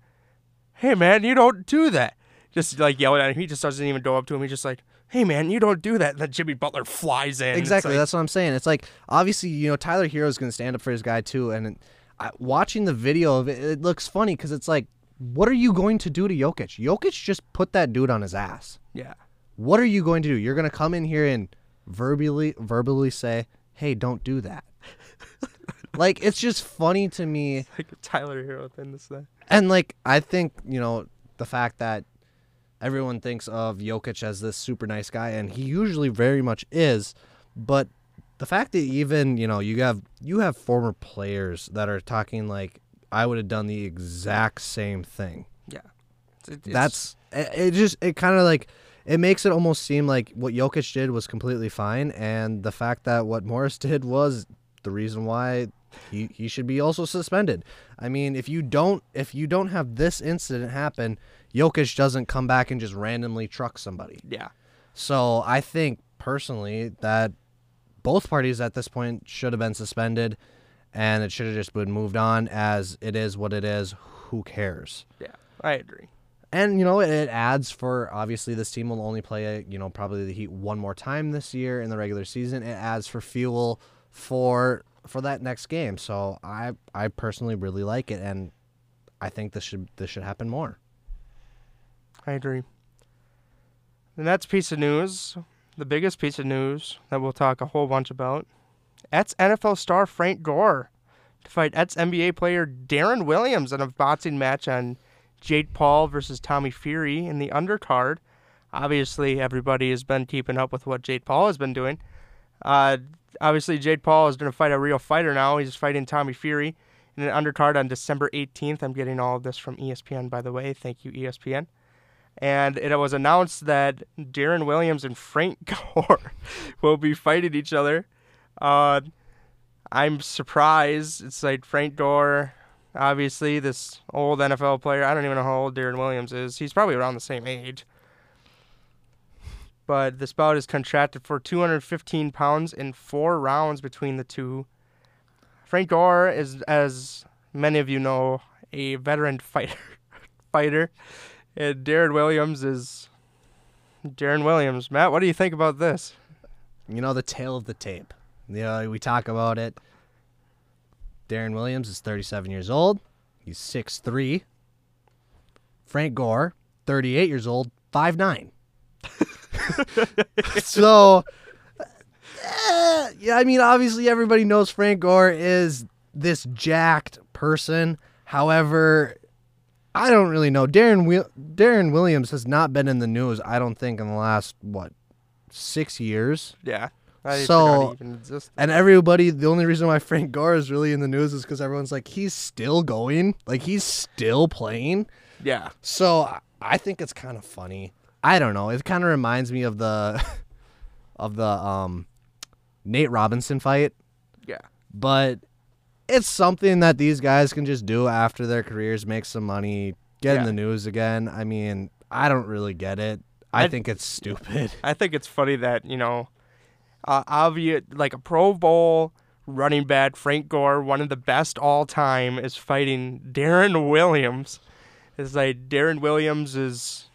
"Hey man, you don't do that." Just like yelling at him. He just doesn't even go up to him. He's just like, "Hey man, you don't do that." And then Jimmy Butler flies in. Exactly, like- that's what I'm saying. It's like obviously you know Tyler Herro is going to stand up for his guy too, and I, watching the video of it, it looks funny because it's like, what are you going to do to Jokic? Jokic just put that dude on his ass. yeah, What are you going to do? You're going to come in here and verbally verbally say, "Hey, don't do that." Like it's just funny to me. like a Tyler Herro thing to say. And like I think, you know, the fact that everyone thinks of Jokic as this super nice guy and he usually very much is, but the fact that even, you know, you have you have former players that are talking like I would have done the exact same thing. Yeah, It's- it's- That's it, it just it kind of like it makes it almost seem like what Jokic did was completely fine and the fact that what Morris did was the reason why he, he should be also suspended. I mean, if you don't if you don't have this incident happen, Jokic doesn't come back and just randomly truck somebody. yeah. So I think personally that both parties at this point should have been suspended and it should have just been moved on as it is what it is. Who cares? Yeah, I agree. And you know it, adds for obviously this team will only play you know probably the Heat one more time this year in the regular season. It adds for fuel for for that next game. So I I personally really like it, and I think this should this should happen more. I agree. The next piece of news, the biggest piece of news that we'll talk a whole bunch about, Ets NFL star Frank Gore to fight Ets NBA player Deron Williams in a boxing match on Jake Paul versus Tommy Fury in the undercard. Obviously, everybody has been keeping up with what Jake Paul has been doing. Uh, obviously, Jake Paul is going to fight a real fighter now. He's fighting Tommy Fury in an undercard on December 18th. I'm getting all of this from ESPN, by the way. Thank you, ESPN and it was announced that Deron Williams and Frank Gore will be fighting each other. Uh, I'm surprised. It's like Frank Gore, obviously this old NFL player. I don't even know how old Deron Williams is. He's probably around the same age. But this bout is contracted for 215 pounds in four rounds between the two. Frank Gore is, as many of you know, a veteran fighter. fighter. And Deron Williams is Deron Williams. Matt, what do you think about this? You know the tail of the tape. You know we talk about it. Deron Williams is 37 years old. He's 6'3". Frank Gore, 38 years old, 5'9". so, eh, yeah, I mean, obviously everybody knows Frank Gore is this jacked person. However, I don't really know. Deron Deron Williams has not been in the news. I don't think in the last what six years. Yeah. I So- even. And everybody, the only reason why Frank Gore is really in the news is because everyone's like, he's still going, like he's still playing. Yeah. So I think it's kind of funny. I don't know. It kind of reminds me of the of the um Nate Robinson fight, Yeah. but it's something that these guys can just do after their careers, make some money, get in the news again. I mean, I don't really get it. I I- think it's stupid. I think it's funny that you know, uh, obvious like a Pro Bowl running back Frank Gore, one of the best all time, is fighting Deron Williams. It's like Deron Williams is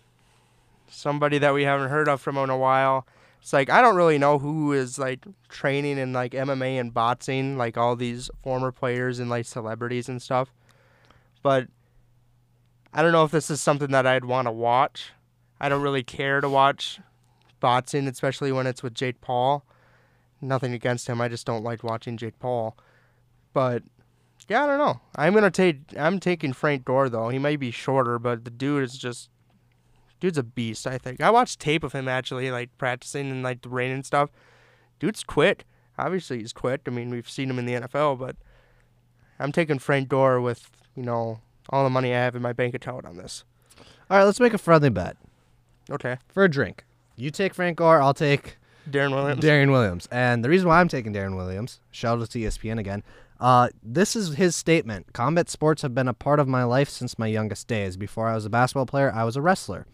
somebody that we haven't heard of from in a while. It's like I don't really know who is like training in like MMA and boxing, like all these former players and like celebrities and stuff. But I don't know if this is something that I'd want to watch. I don't really care to watch boxing, especially when it's with Jake Paul. Nothing against him, I just don't like watching Jake Paul. But yeah, I don't know. I'm gonna take. I'm taking Frank Gore though. He might be shorter, but the dude is just. Dude's a beast. I think I watched tape of him actually, like practicing in like the rain and stuff. Dude's quick. Obviously, he's quick. I mean, we've seen him in the NFL, but I'm taking Frank Gore with you know all the money I have in my bank account on this. All right, let's make a friendly bet Okay, for a drink. You take Frank Gore, I'll take Deron Williams. Deron Williams. And the reason why I'm taking Deron Williams, shout out to ESPN again. Uh, this is his statement. Combat sports have been a part of my life since my youngest days. Before I was a basketball player, I was a wrestler.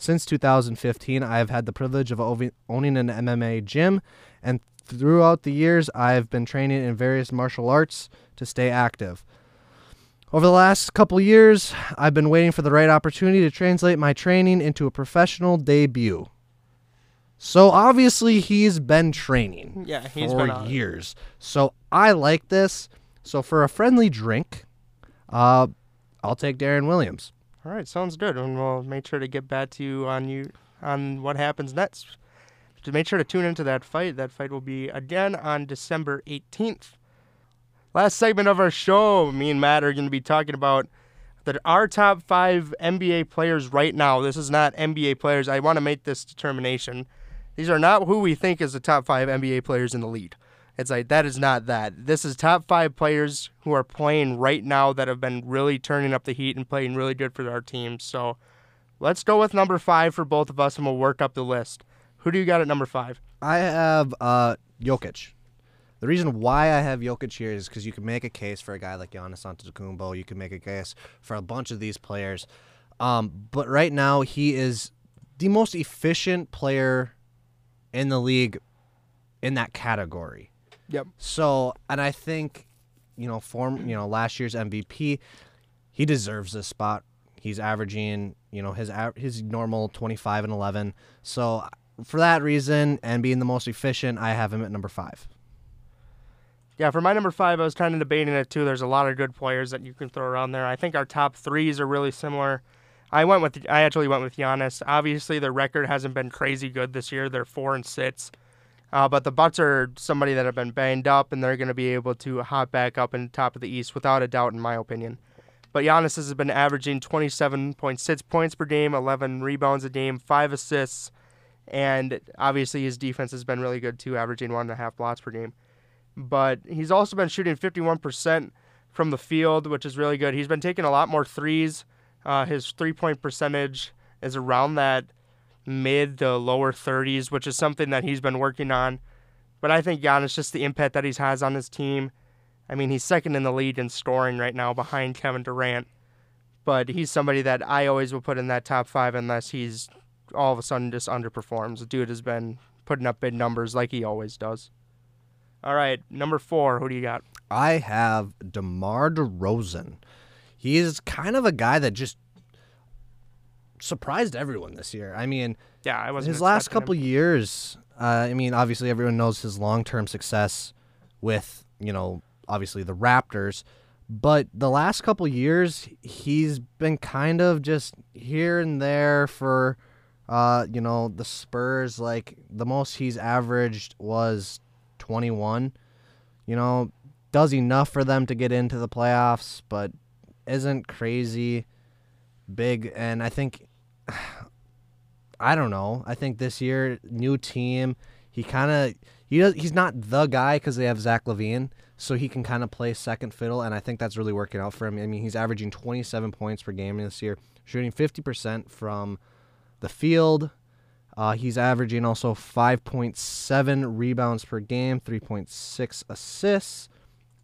Since 2015, I have had the privilege of owning an MMA gym, and throughout the years, I've been training in various martial arts to stay active. Over the last couple years, I've been waiting for the right opportunity to translate my training into a professional debut. So obviously, he's been training Yeah, he's for been years. So I like this. So for a friendly drink, uh, I'll take Deron Williams. All right, sounds good, and we'll make sure to get back to you on you on what happens next. To make sure to tune into that fight. That fight will be again on December 18th. Last segment of our show, me and Matt are going to be talking about the our top five NBA players right now. This is not NBA players. I want to make this determination. These are not who we think is the top five NBA players in the league. It's like that is not that. This is top five players who are playing right now that have been really turning up the heat and playing really good for our team. So let's go with number five for both of us, and we'll work up the list. Who do you got at number five? I have uh, Jokic. The reason why I have Jokic here is because you can make a case for a guy like Giannis Antetokounmpo. You can make a case for a bunch of these players. Um, but right now, he is the most efficient player in the league in that category. Yep. So, and I think, you know, form, you know, last year's MVP, he deserves this spot. He's averaging, you know, his his normal 25 and 11. So, for that reason and being the most efficient, I have him at number 5. Yeah, for my number five, I was kind of debating it too. There's a lot of good players that you can throw around there. I think our top threes are really similar. I went with I actually went with Giannis. Obviously, their record hasn't been crazy good this year. They're four and six, uh, but the Bucks are somebody that have been banged up, and they're going to be able to hop back up in top of the East without a doubt, in my opinion. But Giannis has been averaging 27.6 points per game, 11 rebounds a game, five assists, and obviously his defense has been really good too, averaging one and a half blocks per game but he's also been shooting 51% from the field, which is really good. He's been taking a lot more threes. Uh, his three point percentage is around that mid to lower 30s, which is something that he's been working on. But I think Giannis, just the impact that he has on his team. I mean, he's second in the league in scoring right now behind Kevin Durant. But he's somebody that I always will put in that top five unless he's all of a sudden just underperforms. The dude has been putting up big numbers like he always does. All right, number four. Who do you got? I have DeMar DeRozan. He is kind of a guy that just surprised everyone this year. I mean, Yeah, I wasn't. his last couple him. years, uh, I mean, obviously everyone knows his long-term success with, you know, obviously the Raptors, but the last couple years he's been kind of just here and there for uh, you know, the Spurs like the most he's averaged was 21. You know, does enough for them to get into the playoffs, but isn't crazy big and I think I don't know. I think this year, new team, he kind of he does. He's not the guy because they have Zach LaVine, so he can kind of play second fiddle, and I think that's really working out for him. I mean, he's averaging 27 points per game this year, shooting 50% from the field. Uh, he's averaging also 5.7 rebounds per game, 3.6 assists.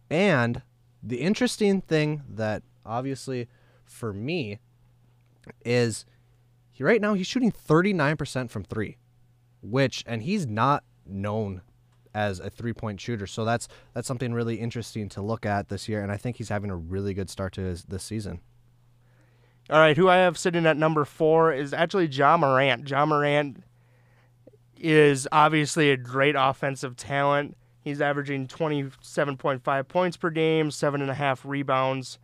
And the interesting thing that obviously for me is he right now he's shooting 39% from 3, which and he's not known as a three-point shooter. So that's that's something really interesting to look at this year and I think he's having a really good start to his this season. All right, who I have sitting at number four is actually Ja Morant. Ja Morant is obviously a great offensive talent. He's averaging 27.5 points per game, seven and a half rebounds.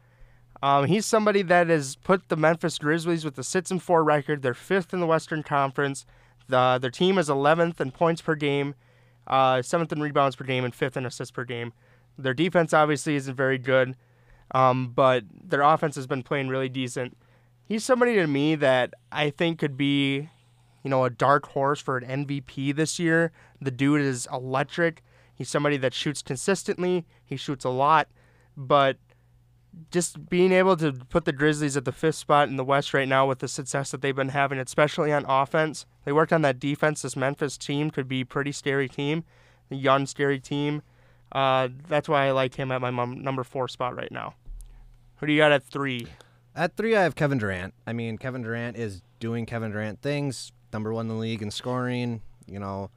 Um, he's somebody that has put the Memphis Grizzlies with the six and four record. They're fifth in the Western Conference. The their team is 11th in points per game, uh, seventh in rebounds per game, and fifth in assists per game. Their defense obviously isn't very good, um, but their offense has been playing really decent. He's somebody to me that I think could be, you know, a dark horse for an MVP this year. The dude is electric. He's somebody that shoots consistently. He shoots a lot, but just being able to put the Grizzlies at the fifth spot in the West right now with the success that they've been having, especially on offense. They worked on that defense. This Memphis team could be a pretty scary team, a young, scary team. Uh, that's why I like him at my number four spot right now. Who do you got at three? At three, I have Kevin Durant. I mean, Kevin Durant is doing Kevin Durant things. Number one in the league in scoring. You know,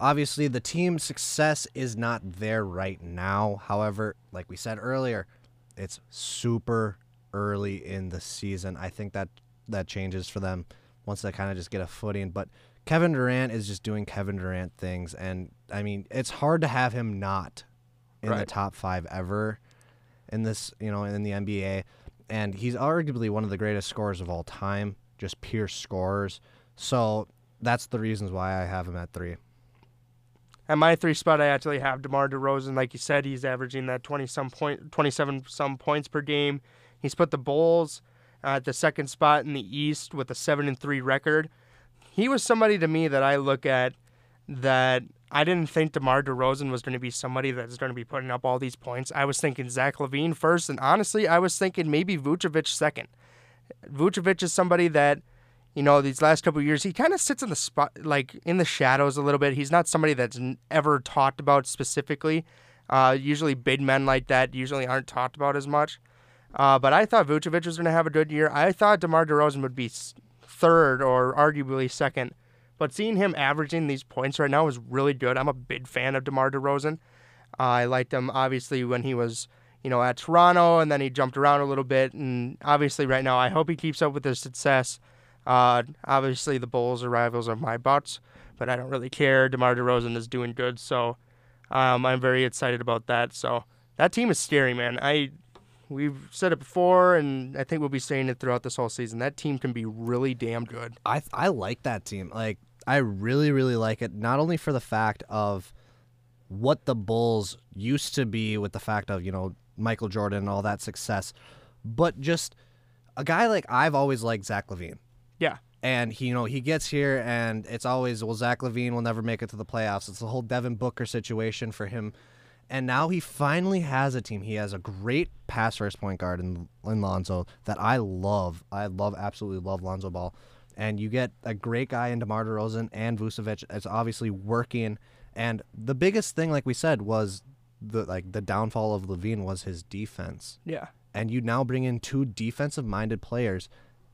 obviously the team's success is not there right now. However, like we said earlier, it's super early in the season. I think that that changes for them once they kind of just get a footing. But Kevin Durant is just doing Kevin Durant things, and I mean, it's hard to have him not in Right. the top five ever in this, you know, in the NBA. And he's arguably one of the greatest scorers of all time, just pure scorers. So that's the reasons why I have him at three. At my three spot, I actually have DeMar DeRozan. Like you said, he's averaging that 20 some point, 27 some points per game. He's put the Bulls uh, at the second spot in the East with a seven and three record. He was somebody to me that I look at that I didn't think DeMar DeRozan was going to be somebody that's going to be putting up all these points. I was thinking Zach LaVine first, and honestly, I was thinking maybe Vucevic second. Vucevic is somebody that you know, these last couple years, he kind of sits in the spot, like in the shadows a little bit. He's not somebody that's ever talked about specifically. Uh, usually, big men like that usually aren't talked about as much. Uh, but I thought Vucevic was going to have a good year. I thought DeMar DeRozan would be third or arguably second. But seeing him averaging these points right now is really good. I'm a big fan of DeMar DeRozan. Uh, I liked him obviously when he was, you know, at Toronto, and then he jumped around a little bit. And obviously, right now, I hope he keeps up with his success. Uh, obviously, the Bulls are rivals of my Bucks, but I don't really care. DeMar DeRozan is doing good, so um, I'm very excited about that. So that team is scary, man. I we've said it before, and I think we'll be saying it throughout this whole season. That team can be really damn good. I I like that team. Like I really really like it. Not only for the fact of what the Bulls used to be with the fact of you know Michael Jordan and all that success, but just a guy like I've always liked Zach LaVine. Yeah, And he, you know, he gets here, and it's always, well, Zach LaVine will never make it to the playoffs. It's the whole Devin Booker situation for him. And now he finally has a team. He has a great pass first point guard in, in Lonzo that I love. I love, absolutely love Lonzo Ball. And you get a great guy in DeMar DeRozan and Vucevic. It's obviously working. And the biggest thing, like we said, was the like the downfall of LaVine was his defense yeah. and you now bring in two defensive minded players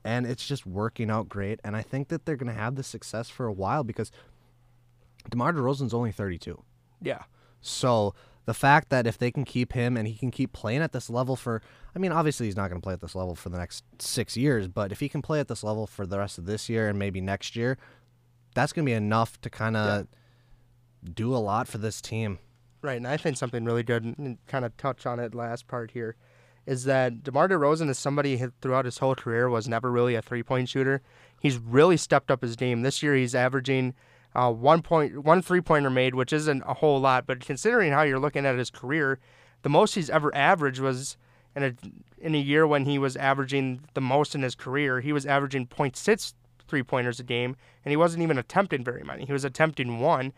and it's just working out great and I think that they're going to have this success for a while because DeMar DeRozan's only 32. Yeah. So the fact that if they can keep him and he can keep playing at this level for I mean obviously he's not going to play at this level for the next 6 years, but if he can play at this level for the rest of this year and maybe next year, that's going to be enough to kind of do a lot for this team. Right, and I think something really good, and kind of touch on it last part here, is that DeMar DeRozan is somebody who throughout his whole career was never really a three-point shooter. He's really stepped up his game. This year he's averaging uh, one point, one three-pointer made, which isn't a whole lot, but considering how you're looking at his career, the most he's ever averaged was in a in a year when he was averaging the most in his career. He was averaging 0.6 three-pointers a game, and he wasn't even attempting very many. He was attempting one,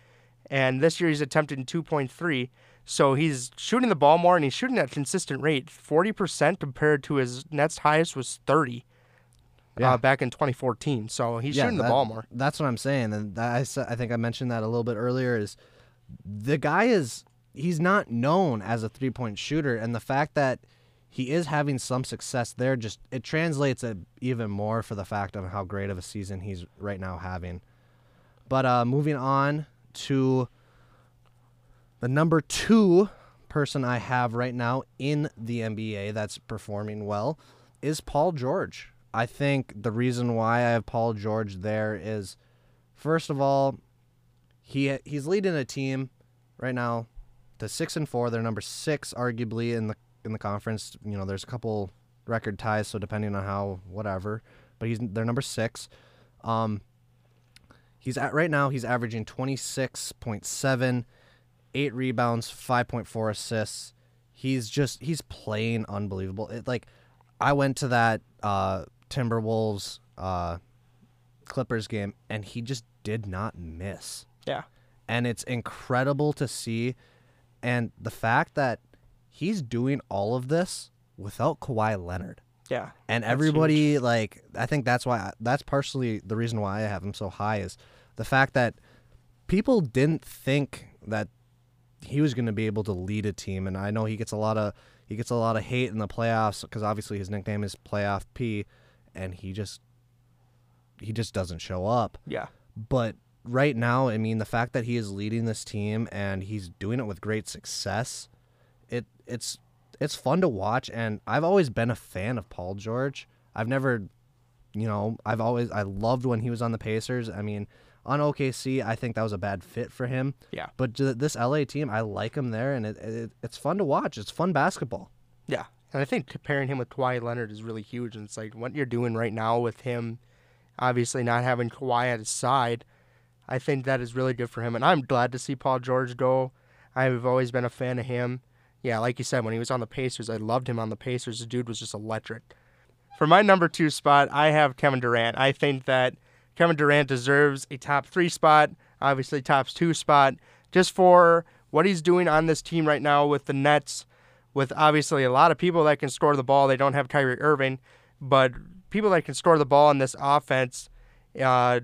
and this year he's attempting 2.3. So he's shooting the ball more, and he's shooting at a consistent rate, 40% compared to his next highest was 30. Yeah. uh, back in 2014. So he's Yeah, shooting the that- ball more. That's what I'm saying, and that I, I think I mentioned that a little bit earlier. Is the guy is he's not known as a three point shooter, and the fact that he is having some success there just it translates it even more for the fact of how great of a season he's right now having. But uh, moving on to the number two person I have right now in the NBA that's performing well is Paul George. I think the reason why I have Paul George there is, first of all, he he's leading a team right now to six and four. They're number six, arguably in the in the conference. You know, there's a couple record ties, so depending on how whatever, but he's they're number six. Um, he's at right now. He's averaging twenty six point seven, eight rebounds, five point four assists. He's just he's playing unbelievable. It like I went to that uh, Timberwolves uh, Clippers game, and he just did not miss Yeah. and it's incredible to see. And the fact that he's doing all of this without Kawhi Leonard, Yeah. and everybody like, I think that's why that's partially the reason why I have him so high is the fact that people didn't think that he was going to be able to lead a team, and I know he gets a lot of he gets a lot of hate in the playoffs because obviously his nickname is Playoff P, and he just he just doesn't show up Yeah. but right now, I mean, the fact that he is leading this team and he's doing it with great success, it it's it's fun to watch. And I've always been a fan of Paul George. I've never, you know, I've always I loved when he was on the Pacers. I mean, on OKC, I think that was a bad fit for him. Yeah. But this LA team, I like him there, and it, it it's fun to watch. It's fun basketball. Yeah. And I think comparing him with Kawhi Leonard is really huge. And it's like what you're doing right now with him, obviously not having Kawhi at his side, I think that is really good for him. And I'm glad to see Paul George go. I've always been a fan of him. Yeah, like you said, when he was on the Pacers, I loved him on the Pacers. The dude was just electric. For my number two spot, I have Kevin Durant. I think that Kevin Durant deserves a top three spot, obviously top two spot, just for what he's doing on this team right now with the Nets, with obviously a lot of people that can score the ball. They don't have Kyrie Irving, but people that can score the ball in this offense, uh,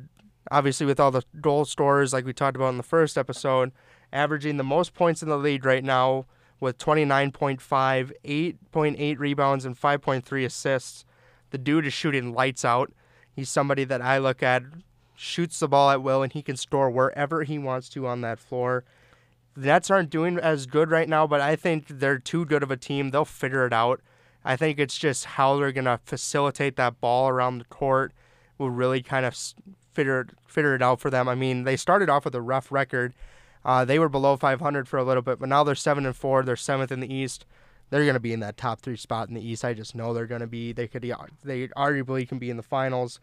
obviously with all the goal scorers like we talked about in the first episode, averaging the most points in the league right now with 29.5, 8.8 rebounds, and 5.3 assists. The dude is shooting lights out. He's somebody that I look at, shoots the ball at will, and he can score wherever he wants to on that floor. The Nets aren't doing as good right now, but I think they're too good of a team. They'll figure it out. I think it's just how they're going to facilitate that ball around the court will really kind of figure figure it out for them. I mean, they started off with a rough record. Uh, they were below 500 for a little bit, but now they're seven and four. They're seventh in the East. They're going to be in that top three spot in the East. I just know they're going to be. They could. They arguably can be in the finals.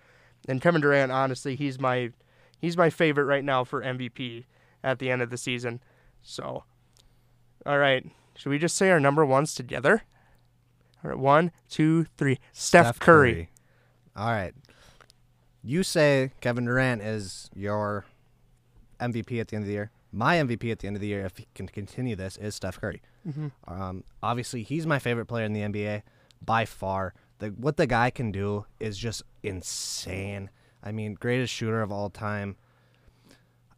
And Kevin Durant, honestly, he's my he's my favorite right now for MVP at the end of the season. So, all right, should we just say our number ones together? All right, one, two, three. Steph, Curry. All right. You say Kevin Durant is your MVP at the end of the year. My MVP at the end of the year, if he can continue this, is Steph Curry. Um, obviously, he's my favorite player in the NBA by far. The, what the guy can do is just insane. I mean, greatest shooter of all time.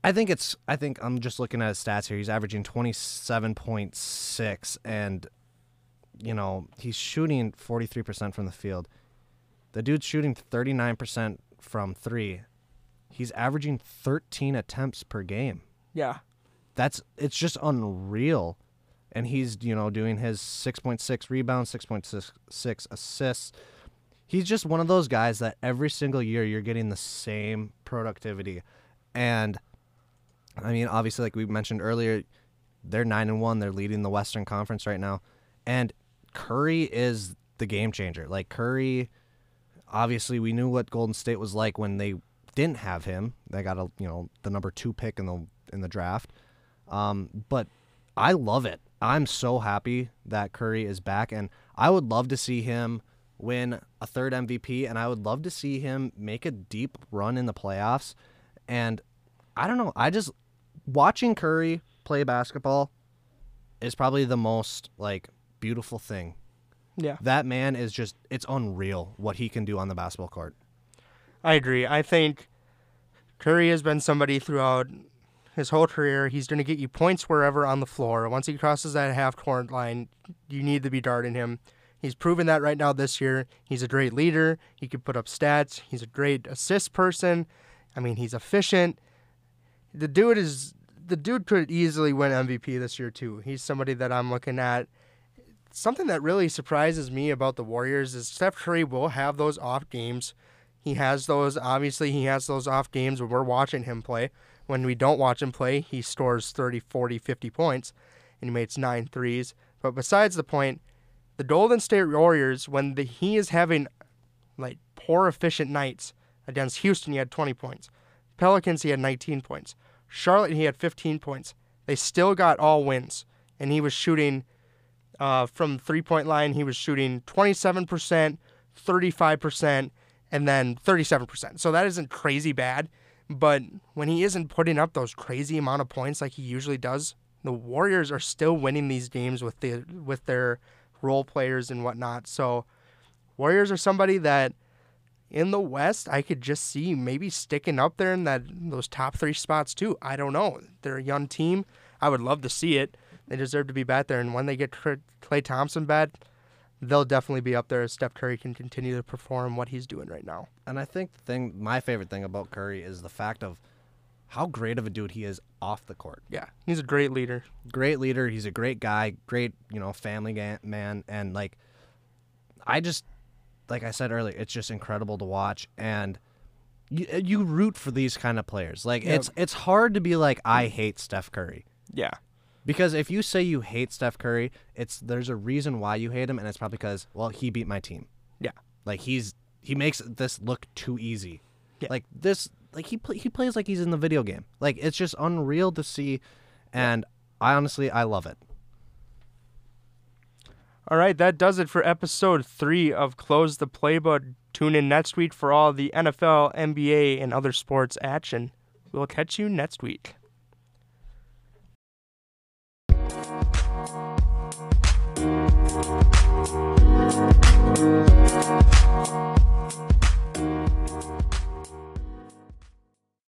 I think it's. I think I'm just looking at his stats here. He's averaging 27.6, and you know he's shooting 43% from the field. The dude's shooting 39% from three. He's averaging 13 attempts per game. Yeah, That's it's just unreal. And he's, you know, doing his 6.6 rebounds, 6.6 assists. He's just one of those guys that every single year you're getting the same productivity. And I mean, obviously like we mentioned earlier, they're 9 and 1, they're leading the Western Conference right now. And Curry is the game changer. Like Curry obviously we knew what Golden State was like when they didn't have him. They got a you know the number two pick in the in the draft. Um, but I love it. I'm so happy that Curry is back, and I would love to see him win a third MVP, and I would love to see him make a deep run in the playoffs. And I don't know, I just watching Curry play basketball is probably the most like beautiful thing yeah, that man is just it's unreal what he can do on the basketball court. I agree. I think Curry has been somebody throughout his whole career. He's going to get you points wherever on the floor. Once he crosses that half court line, you need to be darting him. He's proven that right now this year. He's a great leader. He can put up stats. He's a great assist person. I mean, he's efficient. The dude is the dude could easily win MVP this year too. He's somebody that I'm looking at. Something that really surprises me about the Warriors is Steph Curry will have those off games. He has those obviously he has those off games when we're watching him play. When we don't watch him play, he scores 30, 40, 50 points and he makes nine threes. But besides the point, the Golden State Warriors, when the, he is having like poor efficient nights against Houston, he had 20 points. Pelicans, he had 19 points. Charlotte, he had 15 points. They still got all wins, and he was shooting uh, from three point line. He was shooting 27%, 35%, and then 37%. So that isn't crazy bad. But when he isn't putting up those crazy amount of points like he usually does, the Warriors are still winning these games with the with their role players and whatnot. So Warriors are somebody that in the West I could just see maybe sticking up there in that those top three spots too. I don't know. They're a young team. I would love to see it. They deserve to be back there. And when they get Klay Thompson back, they'll definitely be up there as Steph Curry can continue to perform what he's doing right now. And I think the thing, my favorite thing about Curry is the fact of how great of a dude he is off the court. Yeah, he's a great leader. Great leader. He's a great guy. Great, you know, family man. And like, I just, like I said earlier, it's just incredible to watch. And you, you root for these kind of players. Like, yep. it's it's hard to be like, I hate Steph Curry. Yeah. Because if you say you hate Steph Curry, it's there's a reason why you hate him, and it's probably because well he beat my team. Yeah, like he's he makes this look too easy. Yeah. Like this, like he he plays like he's in the video game. Like it's just unreal to see, and I honestly I love it. All right, that does it for episode three of Close the Playbook. Tune in next week for all the NFL, NBA, and other sports action. We'll catch you next week.